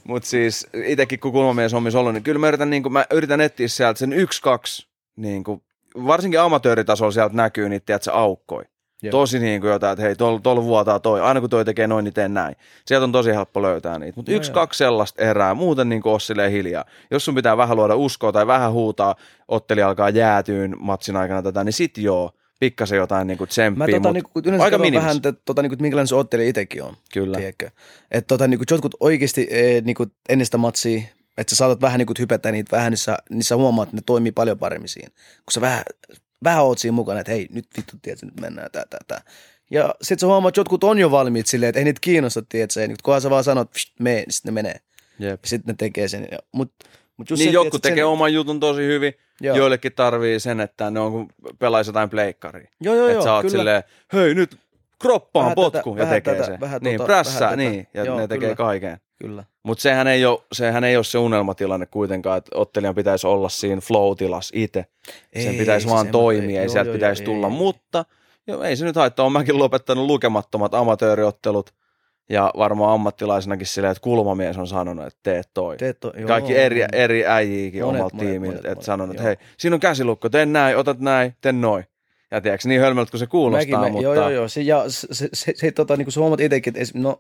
mut siis itekin kun kulmamies hommissa ollut, niin kyllä mä yritän, niin kuin, mä yritän etsiä sieltä sen yksi, kaksi, niin kuin, varsinkin amatööritasolla sieltä näkyy niitä, tiedätkö, aukkoja. Joo. Tosi niin kuin jotain, että hei, tuolla tol vuotaa toi. Aina kun toi tekee noin, niin teen näin. Sieltä on tosi helppo löytää niitä. Mutta yksi, joo. kaksi sellaista erää. Muuten niin kuin silleen hiljaa. Jos sun pitää vähän luoda uskoa tai vähän huutaa, otteli alkaa jäätyyn matsin aikana tätä, niin sit joo, pikkasen jotain niin kuin Mä tsemppiä. tota, mut niinku, yleensä aika minimis. vähän, että, tota, niinku, että minkälainen se ottelija itsekin on. Kyllä. Tiedätkö? Että tota, niinku, jotkut oikeasti e, niinku, ennen sitä matsia, että sä saatat vähän niinku, hypätä niitä vähän, niin sä, niin sä huomaat, että ne toimii paljon paremmin siinä. Kun sä vähän, vähän oot siinä mukana, että hei, nyt vittu, tiedätkö, nyt mennään tää, tää, tää. Ja sit sä huomaat, että jotkut on jo valmiit silleen, että ei niitä kiinnosta, tiedätkö, ja nyt kunhan sä vaan sanot, mee, niin sit ne menee. Jep. Ja sit ne tekee sen. Ja, mut, mut just Niin se, jotkut tekee sen, oman jutun tosi hyvin, Joo. joillekin tarvii sen, että ne on kun pelaisi jotain pleikkaria. Joo, joo, että joo, sä oot kyllä. silleen, hei nyt kroppaan Vähän potku tätä, ja tekee tätä, sen. vähän niin, tota, prässää, niin, ja Joo, ne tekee kyllä. kaiken. Kyllä. Mutta sehän, ei ole, sehän ei ole se unelmatilanne kuitenkaan, että ottelijan pitäisi olla siinä flow-tilassa itse. Sen Ei, pitäisi siis vaan mä- toimia, ei joo, sieltä joo, pitäisi joo, tulla. ei, ei. Mutta joo, ei se nyt haittaa. Olen mäkin lopettanut lukemattomat amatööriottelut ja varmaan ammattilaisenakin silleen, että kulmamies on sanonut, että teet toi. Teet to, joo, Kaikki eri, on. eri äijiäkin omalta tiimiltä, että monet, sanonut, että hei, siinä on käsilukko, teen näin, otat näin, teen noin. Ja tiedätkö, niin hölmöltä kuin se kuulostaa, Mäkin, mä, mutta Joo, joo, joo. Se, ja se, se, se, se tota, niin kuin sä huomaat itsekin, että esim, no,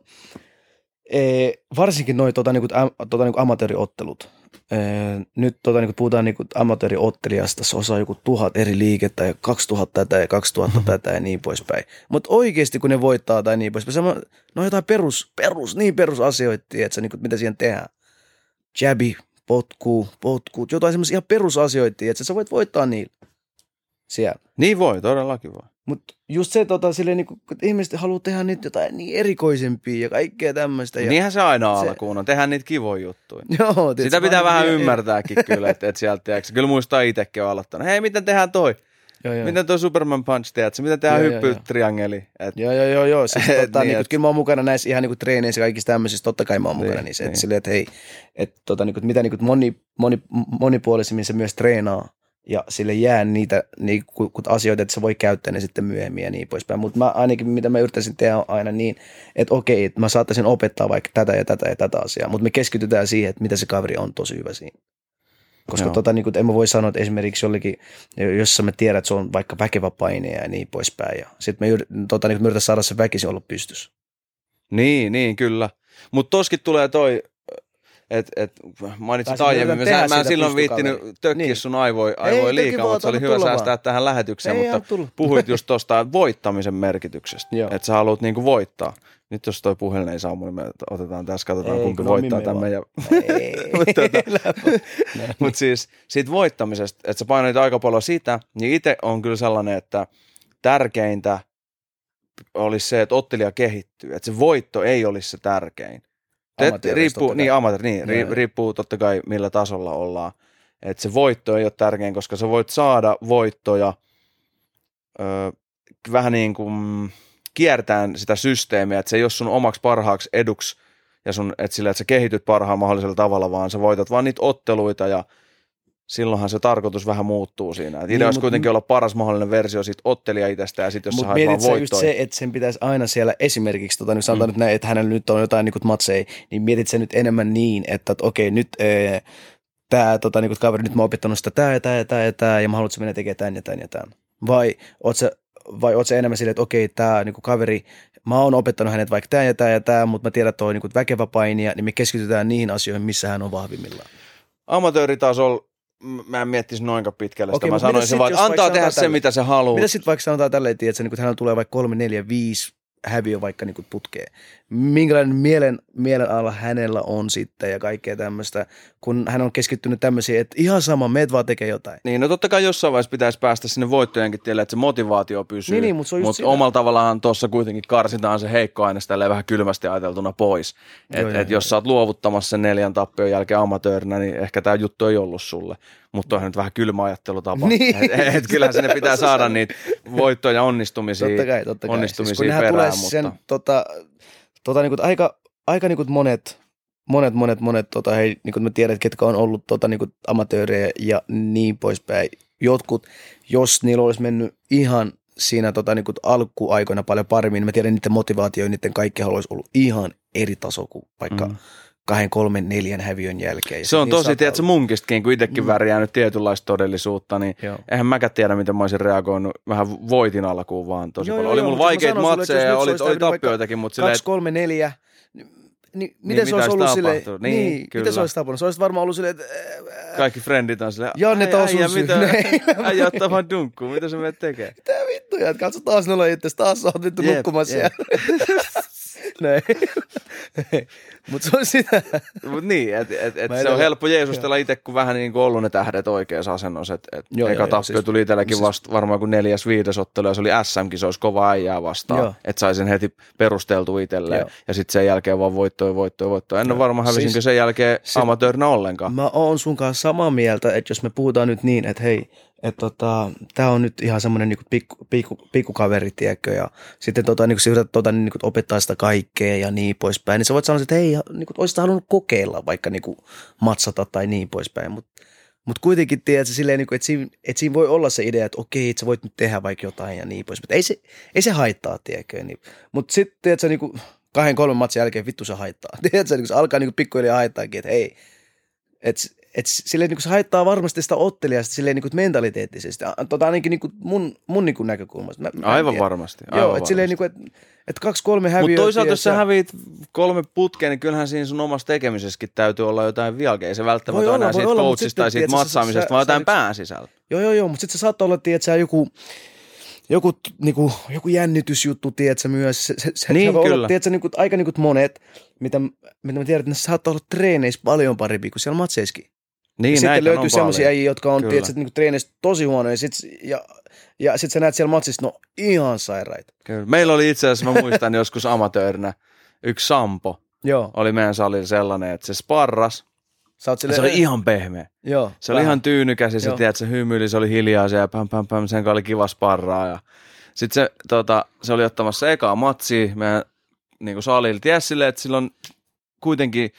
Ee, varsinkin noin tota, niinku, am, tota, niinku amatööriottelut. Ee, nyt tota, niinku, puhutaan niinku, amatööriottelijasta, se osaa joku tuhat eri liikettä ja 2000 tätä ja 2000 tätä ja niin poispäin. Mutta oikeasti kun ne voittaa tai niin poispäin, se on, no jotain perus, perus, niin perusasioita, että niinku, mitä siihen tehdään. Jabi, potku, potku, jotain semmoisia ihan perusasioita, että sä voit voittaa niillä siellä. Niin voi, todellakin voi. Mutta just se, tota, silleen, niin kun ihmiset haluaa tehdä niitä jotain niin erikoisempia ja kaikkea tämmöistä. Ja... Niinhän se aina se- alkuun on, tehdään niitä kivoja juttuja. *laughs* Joo, tiedätkö, Sitä pitää vähän niin- ymmärtääkin *laughs* kyllä, että, että sieltä, tiedätkö, kyllä muistaa itsekin on aloittanut. Hei, miten tehdään toi? Joo, joo. Miten toi Superman Punch, tiedätkö? Miten tehdään hyppytriangeli? Et, Joo, joo, joo, joo. *laughs* Siis, Et tota, niin, niin, et- kyllä mä oon mukana näissä ihan niin treeneissä ja kaikissa tämmöisissä, totta kai mä oon mukana Niin, niissä. niin. Että silleen, että hei, että tota, niin kuin, mitä niin kuin moni, moni, monipuolisemmin se myös treenaa ja sille jää niitä niin, asioita, että se voi käyttää ne sitten myöhemmin ja niin poispäin. Mutta mä ainakin, mitä mä yrittäisin tehdä on aina niin, että okei, että mä saattaisin opettaa vaikka tätä ja tätä ja tätä asiaa, mutta me keskitytään siihen, että mitä se kaveri on tosi hyvä siinä. Koska Joo. tota, niin kuin, en mä voi sanoa, että esimerkiksi jollekin, jossa mä tiedän, että se on vaikka väkevä paine ja niin poispäin. Ja sitten me, yrit, tota, niin, me yritetään saada se väkisin olla pystyssä. Niin, niin, kyllä. Mutta toskin tulee toi, että et, mainitsit aiemmin, mä, mä en silloin viittinyt tökkiä Niin. sun aivoi, Ei, aivoi toki liikaa, mutta se oli hyvä säästää vaan. tähän lähetykseen, Ei mutta puhuit just tuosta voittamisen merkityksestä, että sä haluat niinku voittaa. Nyt jos toi puhelin ei saa, niin me otetaan tässä, katsotaan Ei, kumpi voittaa tämän meidän Ei. *laughs* Mutta *laughs* siis siitä voittamisesta, että sä painoit aika paljon sitä, niin itse on kyllä sellainen, että tärkeintä olisi se, että ottelija kehittyy. Että se voitto ei olisi se tärkein. Te, riippuu, niin, amateur, niin, ri, joo. riippuu totta kai millä tasolla ollaan. Että se voitto ei ole tärkein, koska sä voit saada voittoja ö, vähän niin kuin kiertäen sitä systeemiä, että se ei ole sun omaksi parhaaksi eduksi ja sun, että sillä, että sä kehityt parhaan mahdollisella tavalla, vaan sä voitat vaan niitä otteluita ja silloinhan se tarkoitus vähän muuttuu siinä. Et idea Niin, olisi kuitenkin olla paras mahdollinen versio siitä ottelija itsestä ja sitten jos sä haet vaan just se, että sen pitäisi aina siellä esimerkiksi, tota, niin sanotaan Mm. nyt näin, että hänellä nyt on jotain niin matseja, niin mietit se nyt enemmän niin, että, että okei, nyt ee, tämä tota, niin kaveri, nyt mä oon opettanut sitä tää ja tää ja tää ja tää, ja mä haluan, että se menee tekemään tän ja tän ja tän. Vai oot sä, vai oot sä enemmän silleen, että okei, tämä niin kaveri, mä oon opettanut hänet vaikka tää ja tää ja tää, mutta mä tiedän, että toi niin väkevä painija, niin me keskitytään niihin asioihin, missä hän on vahvimmillaan. Amatööritasolla mä en miettisi noinkaan pitkälle sitä. Okei, mä sanoisin sit, vaan, että antaa tehdä se, mitä se haluaa. Mitä sitten vaikka sanotaan tälleen, että niin hänellä tulee vaikka kolme, neljä, viisi häviö vaikka niin putkeen. Minkälainen mielen, mielen alla hänellä on sitten ja kaikkea tämmöistä, kun hän on keskittynyt tämmöisiin, että ihan sama, meet vaan tekee jotain. Niin, no totta kai jossain vaiheessa pitäisi päästä sinne voittojenkin tielle, että se motivaatio pysyy. Niin, niin, mutta se on just Mut sitä. omalla tavallaan tuossa kuitenkin karsitaan se heikko aine tälleen vähän kylmästi ajateltuna pois. Joo, Et, et jos sä oot luovuttamassa sen neljän tappion jälkeen amatöörinä, niin ehkä tämä juttu ei ollut sulle. Mutta toihan nyt vähän kylmä ajattelutapa. *laughs* Niin. Et, et, kyllähän sinne pitää saada niitä voittoja ja onnistumisia, Totta kai, totta kai. onnistumisia siis kun perään. tulee mutta... sen, tota, tota, niin kuin, aika, aika niin kuin monet, monet, monet, monet, tota, hei, niin kuin mä tiedän, ketkä on ollut tota, niin amatöörejä ja niin poispäin. Jotkut, jos niillä olisi mennyt ihan siinä tota, niin kuin alkuaikoina paljon paremmin, niin mä tiedän niiden motivaatio, niiden kaikki olisi ollut ihan eri taso kuin vaikka Mm. kahden, kolmen, neljän häviön jälkeen. Se on sit tosi, niillä tiedätkö, munkistakin, kun itsekin Mm. värjää nyt tietynlaista todellisuutta, niin Joo. eihän mäkään tiedä, miten mä olisin reagoinut. Vähän voitin alkuun vaan tosi Joo, paljon. joo, oli mulla vaikeita että matseja ja oli, oli tappioitakin, mutta silleen, kaksi, että kolme, neljä. Niin, niin, miten se mitä olisi ollut tapahtunut? Niin, niin, kyllä. miten se olisi tapahtunut? Se olisi varmaan ollut silleen, että kaikki frendit on silleen, Janne, "Ai, tää on sun äijä, syy." mitä, *laughs* äijä ottaa vaan dunkkuun, mitä se menet tekee? *laughs* mitä vittu, ja katso taas nolla itse, taas sä oot vittu nukkumassa siellä. *laughs* Näin. *laughs* Mutta se on sitä. Mut niin, et, et, et Mä se on helppo jeesustella itse, kun vähän niin kuin ollut ne tähdet oikeassa asennossa. Et, et Joo, eka joo, tappio siis- tuli itselläkin siis- vasta varmaan kuin neljäs viides ottelu, ja se oli SM-kisoissa kova äijää vastaan. Että sai sen heti perusteltu itselleen. Joo. Ja sitten sen jälkeen vaan voittoja, voittoja, voittoja. En ole Joo. varma hävisinkö Siis- sen jälkeen se- amatöörinä ollenkaan. Mä oon sun kanssa samaa mieltä, että jos me puhutaan nyt niin, että hei, että tota, tää on nyt ihan semmoinen niinku pikku, pikku, pikkukaveri, tiedätkö, ja sitten tota, niinku, sä yrität tota, niinku, opettaa sitä kaikkea ja niin poispäin, niin sä voit sanoa, että hei, niinku, olisit halunnut kokeilla vaikka niinku, matsata tai niin poispäin, mutta Mutta kuitenkin, tiedätkö, silleen, niin kuin, että, siinä, että siinä voi olla se idea, että okei, että sä voit nyt tehdä vaikka jotain ja niin pois. Mutta ei se, ei se haittaa, tiedätkö. Niin. Mutta sitten, tiedätkö, niin kuin kahden, kolmen matsin jälkeen vittu se haittaa. *laughs* Tiedätkö, niin kuin se alkaa niin kuin pikkuhiljaa haittaakin, että hei, että et silleen niin kuin se haittaa varmasti sitä ottelijasta silleen niin kuin mentaliteettisesti. Tota ainakin niin kuin mun, mun niin kuin näkökulmasta. Mä, mä aivan varmasti. Aivan Joo, että silleen niin kuin, että et kaksi kolme häviöä. Mutta toisaalta jos sä häviit kolme putkeen, niin kyllähän siinä sun omassa tekemisessäkin täytyy olla jotain vieläkin. Ei se välttämättä ole enää siitä coachista tai siitä matsaamisesta, vaan jotain pään sisällä. Joo, joo, joo, mutta sitten se saattaa olla, että joku joku, niinku, joku jännitysjuttu, tiedätkö, myös. Se, se, se niin, se kyllä. Olla, tiedätkö, niinku, aika niinku monet, mitä, mitä mä tiedän, että ne saattaa olla treeneissä paljon parempi kuin siellä matseissakin. Niin, ja sitten löytyy sellaisia äijä, jotka on tiedätkö, niinku, treeneissä tosi huonoja, sit, ja, ja sitten sä näet siellä matsissa, no ihan sairaita. Kyllä. Meillä oli itse asiassa, mä muistan *laughs* joskus amatöörinä, yksi Sampo. Joo. Oli meidän salilla sellainen, että se sparras, sille, se oli ihan pehmeä. Joo, se vähän. oli ihan tyynykäs ja se, tiedät, se hymyili, se oli hiljaa ja pam, pam, pam, sen oli kiva sparraa. Ja... Sitten se, tota, se oli ottamassa ekaa matsia meidän niin salilla. Ties silleen, että sillä on kuitenkin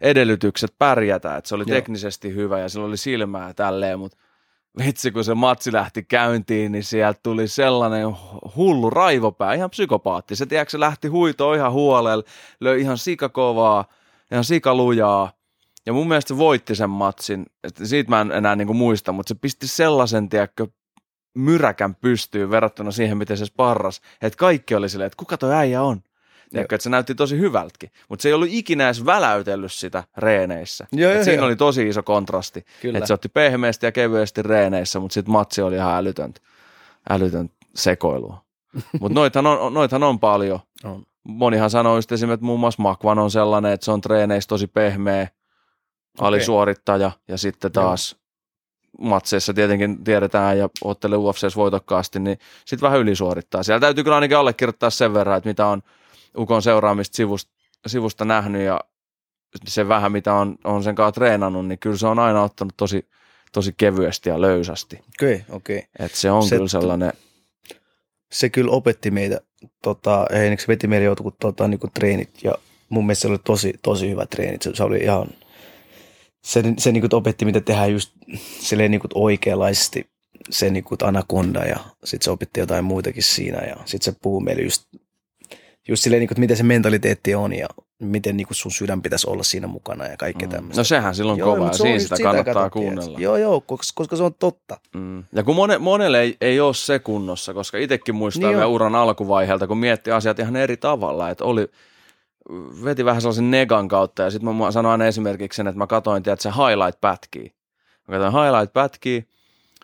edellytykset pärjätä, että se oli Joo. teknisesti hyvä ja sillä oli silmää tälleen, mutta vitsi kun se matsi lähti käyntiin, niin sieltä tuli sellainen hullu raivopää, ihan psykopaatti. Se, tiedätkö, se lähti huitoon ihan huolella, löi ihan sikakovaa, ihan sikalujaa ja mun mielestä se voitti sen matsin. Siitä mä en enää niinku muista, mutta se pisti sellaisen, tiedätkö, myräkän pystyyn verrattuna siihen, miten se sparras. Että kaikki oli silleen, että kuka toi äijä on? Tiedätkö, että se näytti tosi hyvältäkin. Mutta se ei ollut ikinä edes väläytellyt sitä reeneissä. Joo, joo, siinä joo. oli tosi iso kontrasti. Että se otti pehmeästi ja kevyesti reeneissä, mutta sitten matsi oli ihan älytöntä, älytöntä sekoilua. *laughs* mutta noithan on, noithan on paljon. On. Monihan sanoo just esimerkiksi, että muun muassa Makvan on sellainen, että se on treeneissä tosi pehmeä alisuorittaja ja sitten taas Joo. matseissa tietenkin tiedetään ja ottelee UFCs voitokkaasti, niin sitten vähän ylisuorittaa. Siellä täytyy kyllä ainakin allekirjoittaa sen verran, että mitä on Ukon seuraamista sivusta, sivusta nähnyt ja se vähän mitä on, on sen kanssa treenannut, niin kyllä se on aina ottanut tosi, tosi kevyesti ja löysästi. Okei, okay, okei. Okay. Et se on se, kyllä sellainen... Se kyllä opetti meitä, tota, ei, se veti meille jotkut tota, niinku treenit ja mun mielestä se oli tosi, tosi hyvä treenit. Se, se oli ihan, se, se niin kuin opetti, miten tehdään just silleen niin kuin oikeanlaisesti se niin kuin anakonda ja sitten se opetti jotain muitakin siinä ja sitten se puhuu meille just, just silleen, niin kuin, että miten se mentaliteetti on ja miten niin kuin sun sydän pitäisi olla siinä mukana ja kaikkea mm. tämmöistä. No sehän silloin joo, kova ja siinä sitä kannattaa kato, kuunnella. Joo, joo, koska, koska se on totta. Mm. Ja kun mone, monelle ei, ei ole se kunnossa, koska itsekin muistaa niin uran alkuvaiheelta, kun mietti asiat ihan eri tavalla, että oli, veti vähän sellaisen negan kautta ja sitten mä sanoin aina esimerkiksi sen, että mä katoin, että se highlight-pätkiä. Mä katsoin highlight-pätkiä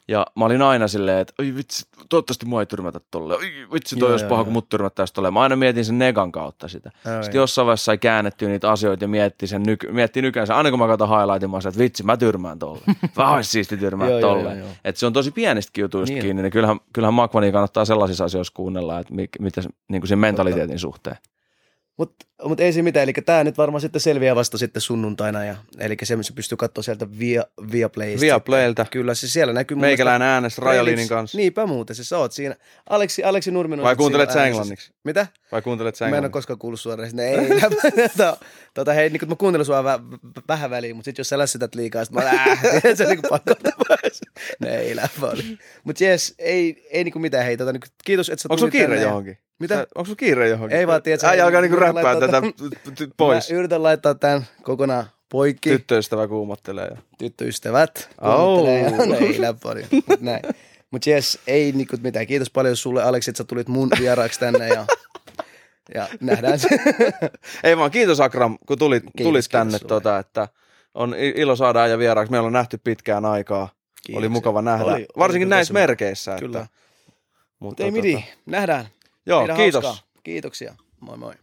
ja mä olin aina silleen, että oi vitsi, toivottavasti mua ei tyrmätä tolle. Oi vitsi, toi olisi paha, kun mut tyrmättäisi tolle. Mä aina mietin sen negan kautta sitä. Ai, sitten jossain vaiheessa sai käännettyä niitä asioita ja mietti sen nyky, mietti nykyään. Aina kun mä katson highlightin, mä että vitsi, mä tyrmään tolle. *laughs* Vähän olisi siisti tyrmää tolle. Että se on tosi pienistäkin jutuista niin. kiinni. Niin kyllähän, kyllähän Makvania kannattaa sellaisissa asioissa kuunnella, että mitä niin sen mentaliteetin suhteen. Mutta mut ei se mitään, eli tämä nyt varmaan sitten selviää vasta sitten sunnuntaina, ja, eli se, se pystyy katsoa sieltä via, Viaplaysta. Viaplaylta. Kyllä, se siellä näkyy. Meikälään äänessä Rajalinin kanssa. Niinpä muuten, se sä oot siinä. Aleksi, Aleksi Nurminen Vai kuuntelet sä englanniksi? Mitä? Vai kuuntelet sä englanniksi? Mä en ole koskaan kuullut suoraan. Ne, ei, *laughs* tota, tota, hei, niin mä kuuntelen sua väh, vähän väliin, mutta sitten jos sä lässytät liikaa, sit mä äh, *laughs* se niin pakko *laughs* Ne ei läppä oli. Mutta jes, ei, ei niinku mitään, hei, tota, niin, kiitos, että sä tulit Onko kiire johonkin? Mitä? Onko sulla kiire johonkin? Ei vaan, tiedätkö. Äijä alkaa niinku räppää tätä pois. Mä yritän laittaa tämän kokonaan poikki. Tyttöystävä kuumottelee. Ja. Tyttöystävät kuumottelee. Oh. Ja, ei läppäri. Näin. Mutta jes, ei niinku mitään. Kiitos paljon sulle Aleksi, että sä tulit mun vieraaksi tänne ja, ja nähdään se. *laughs* ei vaan, kiitos Akram, kun tulit, kiitos, tulit tänne. Tota, että on ilo saada ja vieraaksi. Meillä on nähty pitkään aikaa. Kiitos. Oli mukava nähdä. Oli, Varsinkin oli näissä merkeissä. Kyllä. Että, mutta ei tota... midi, nähdään. Joo, kiitos. Hauskaa. Kiitoksia. Moi moi.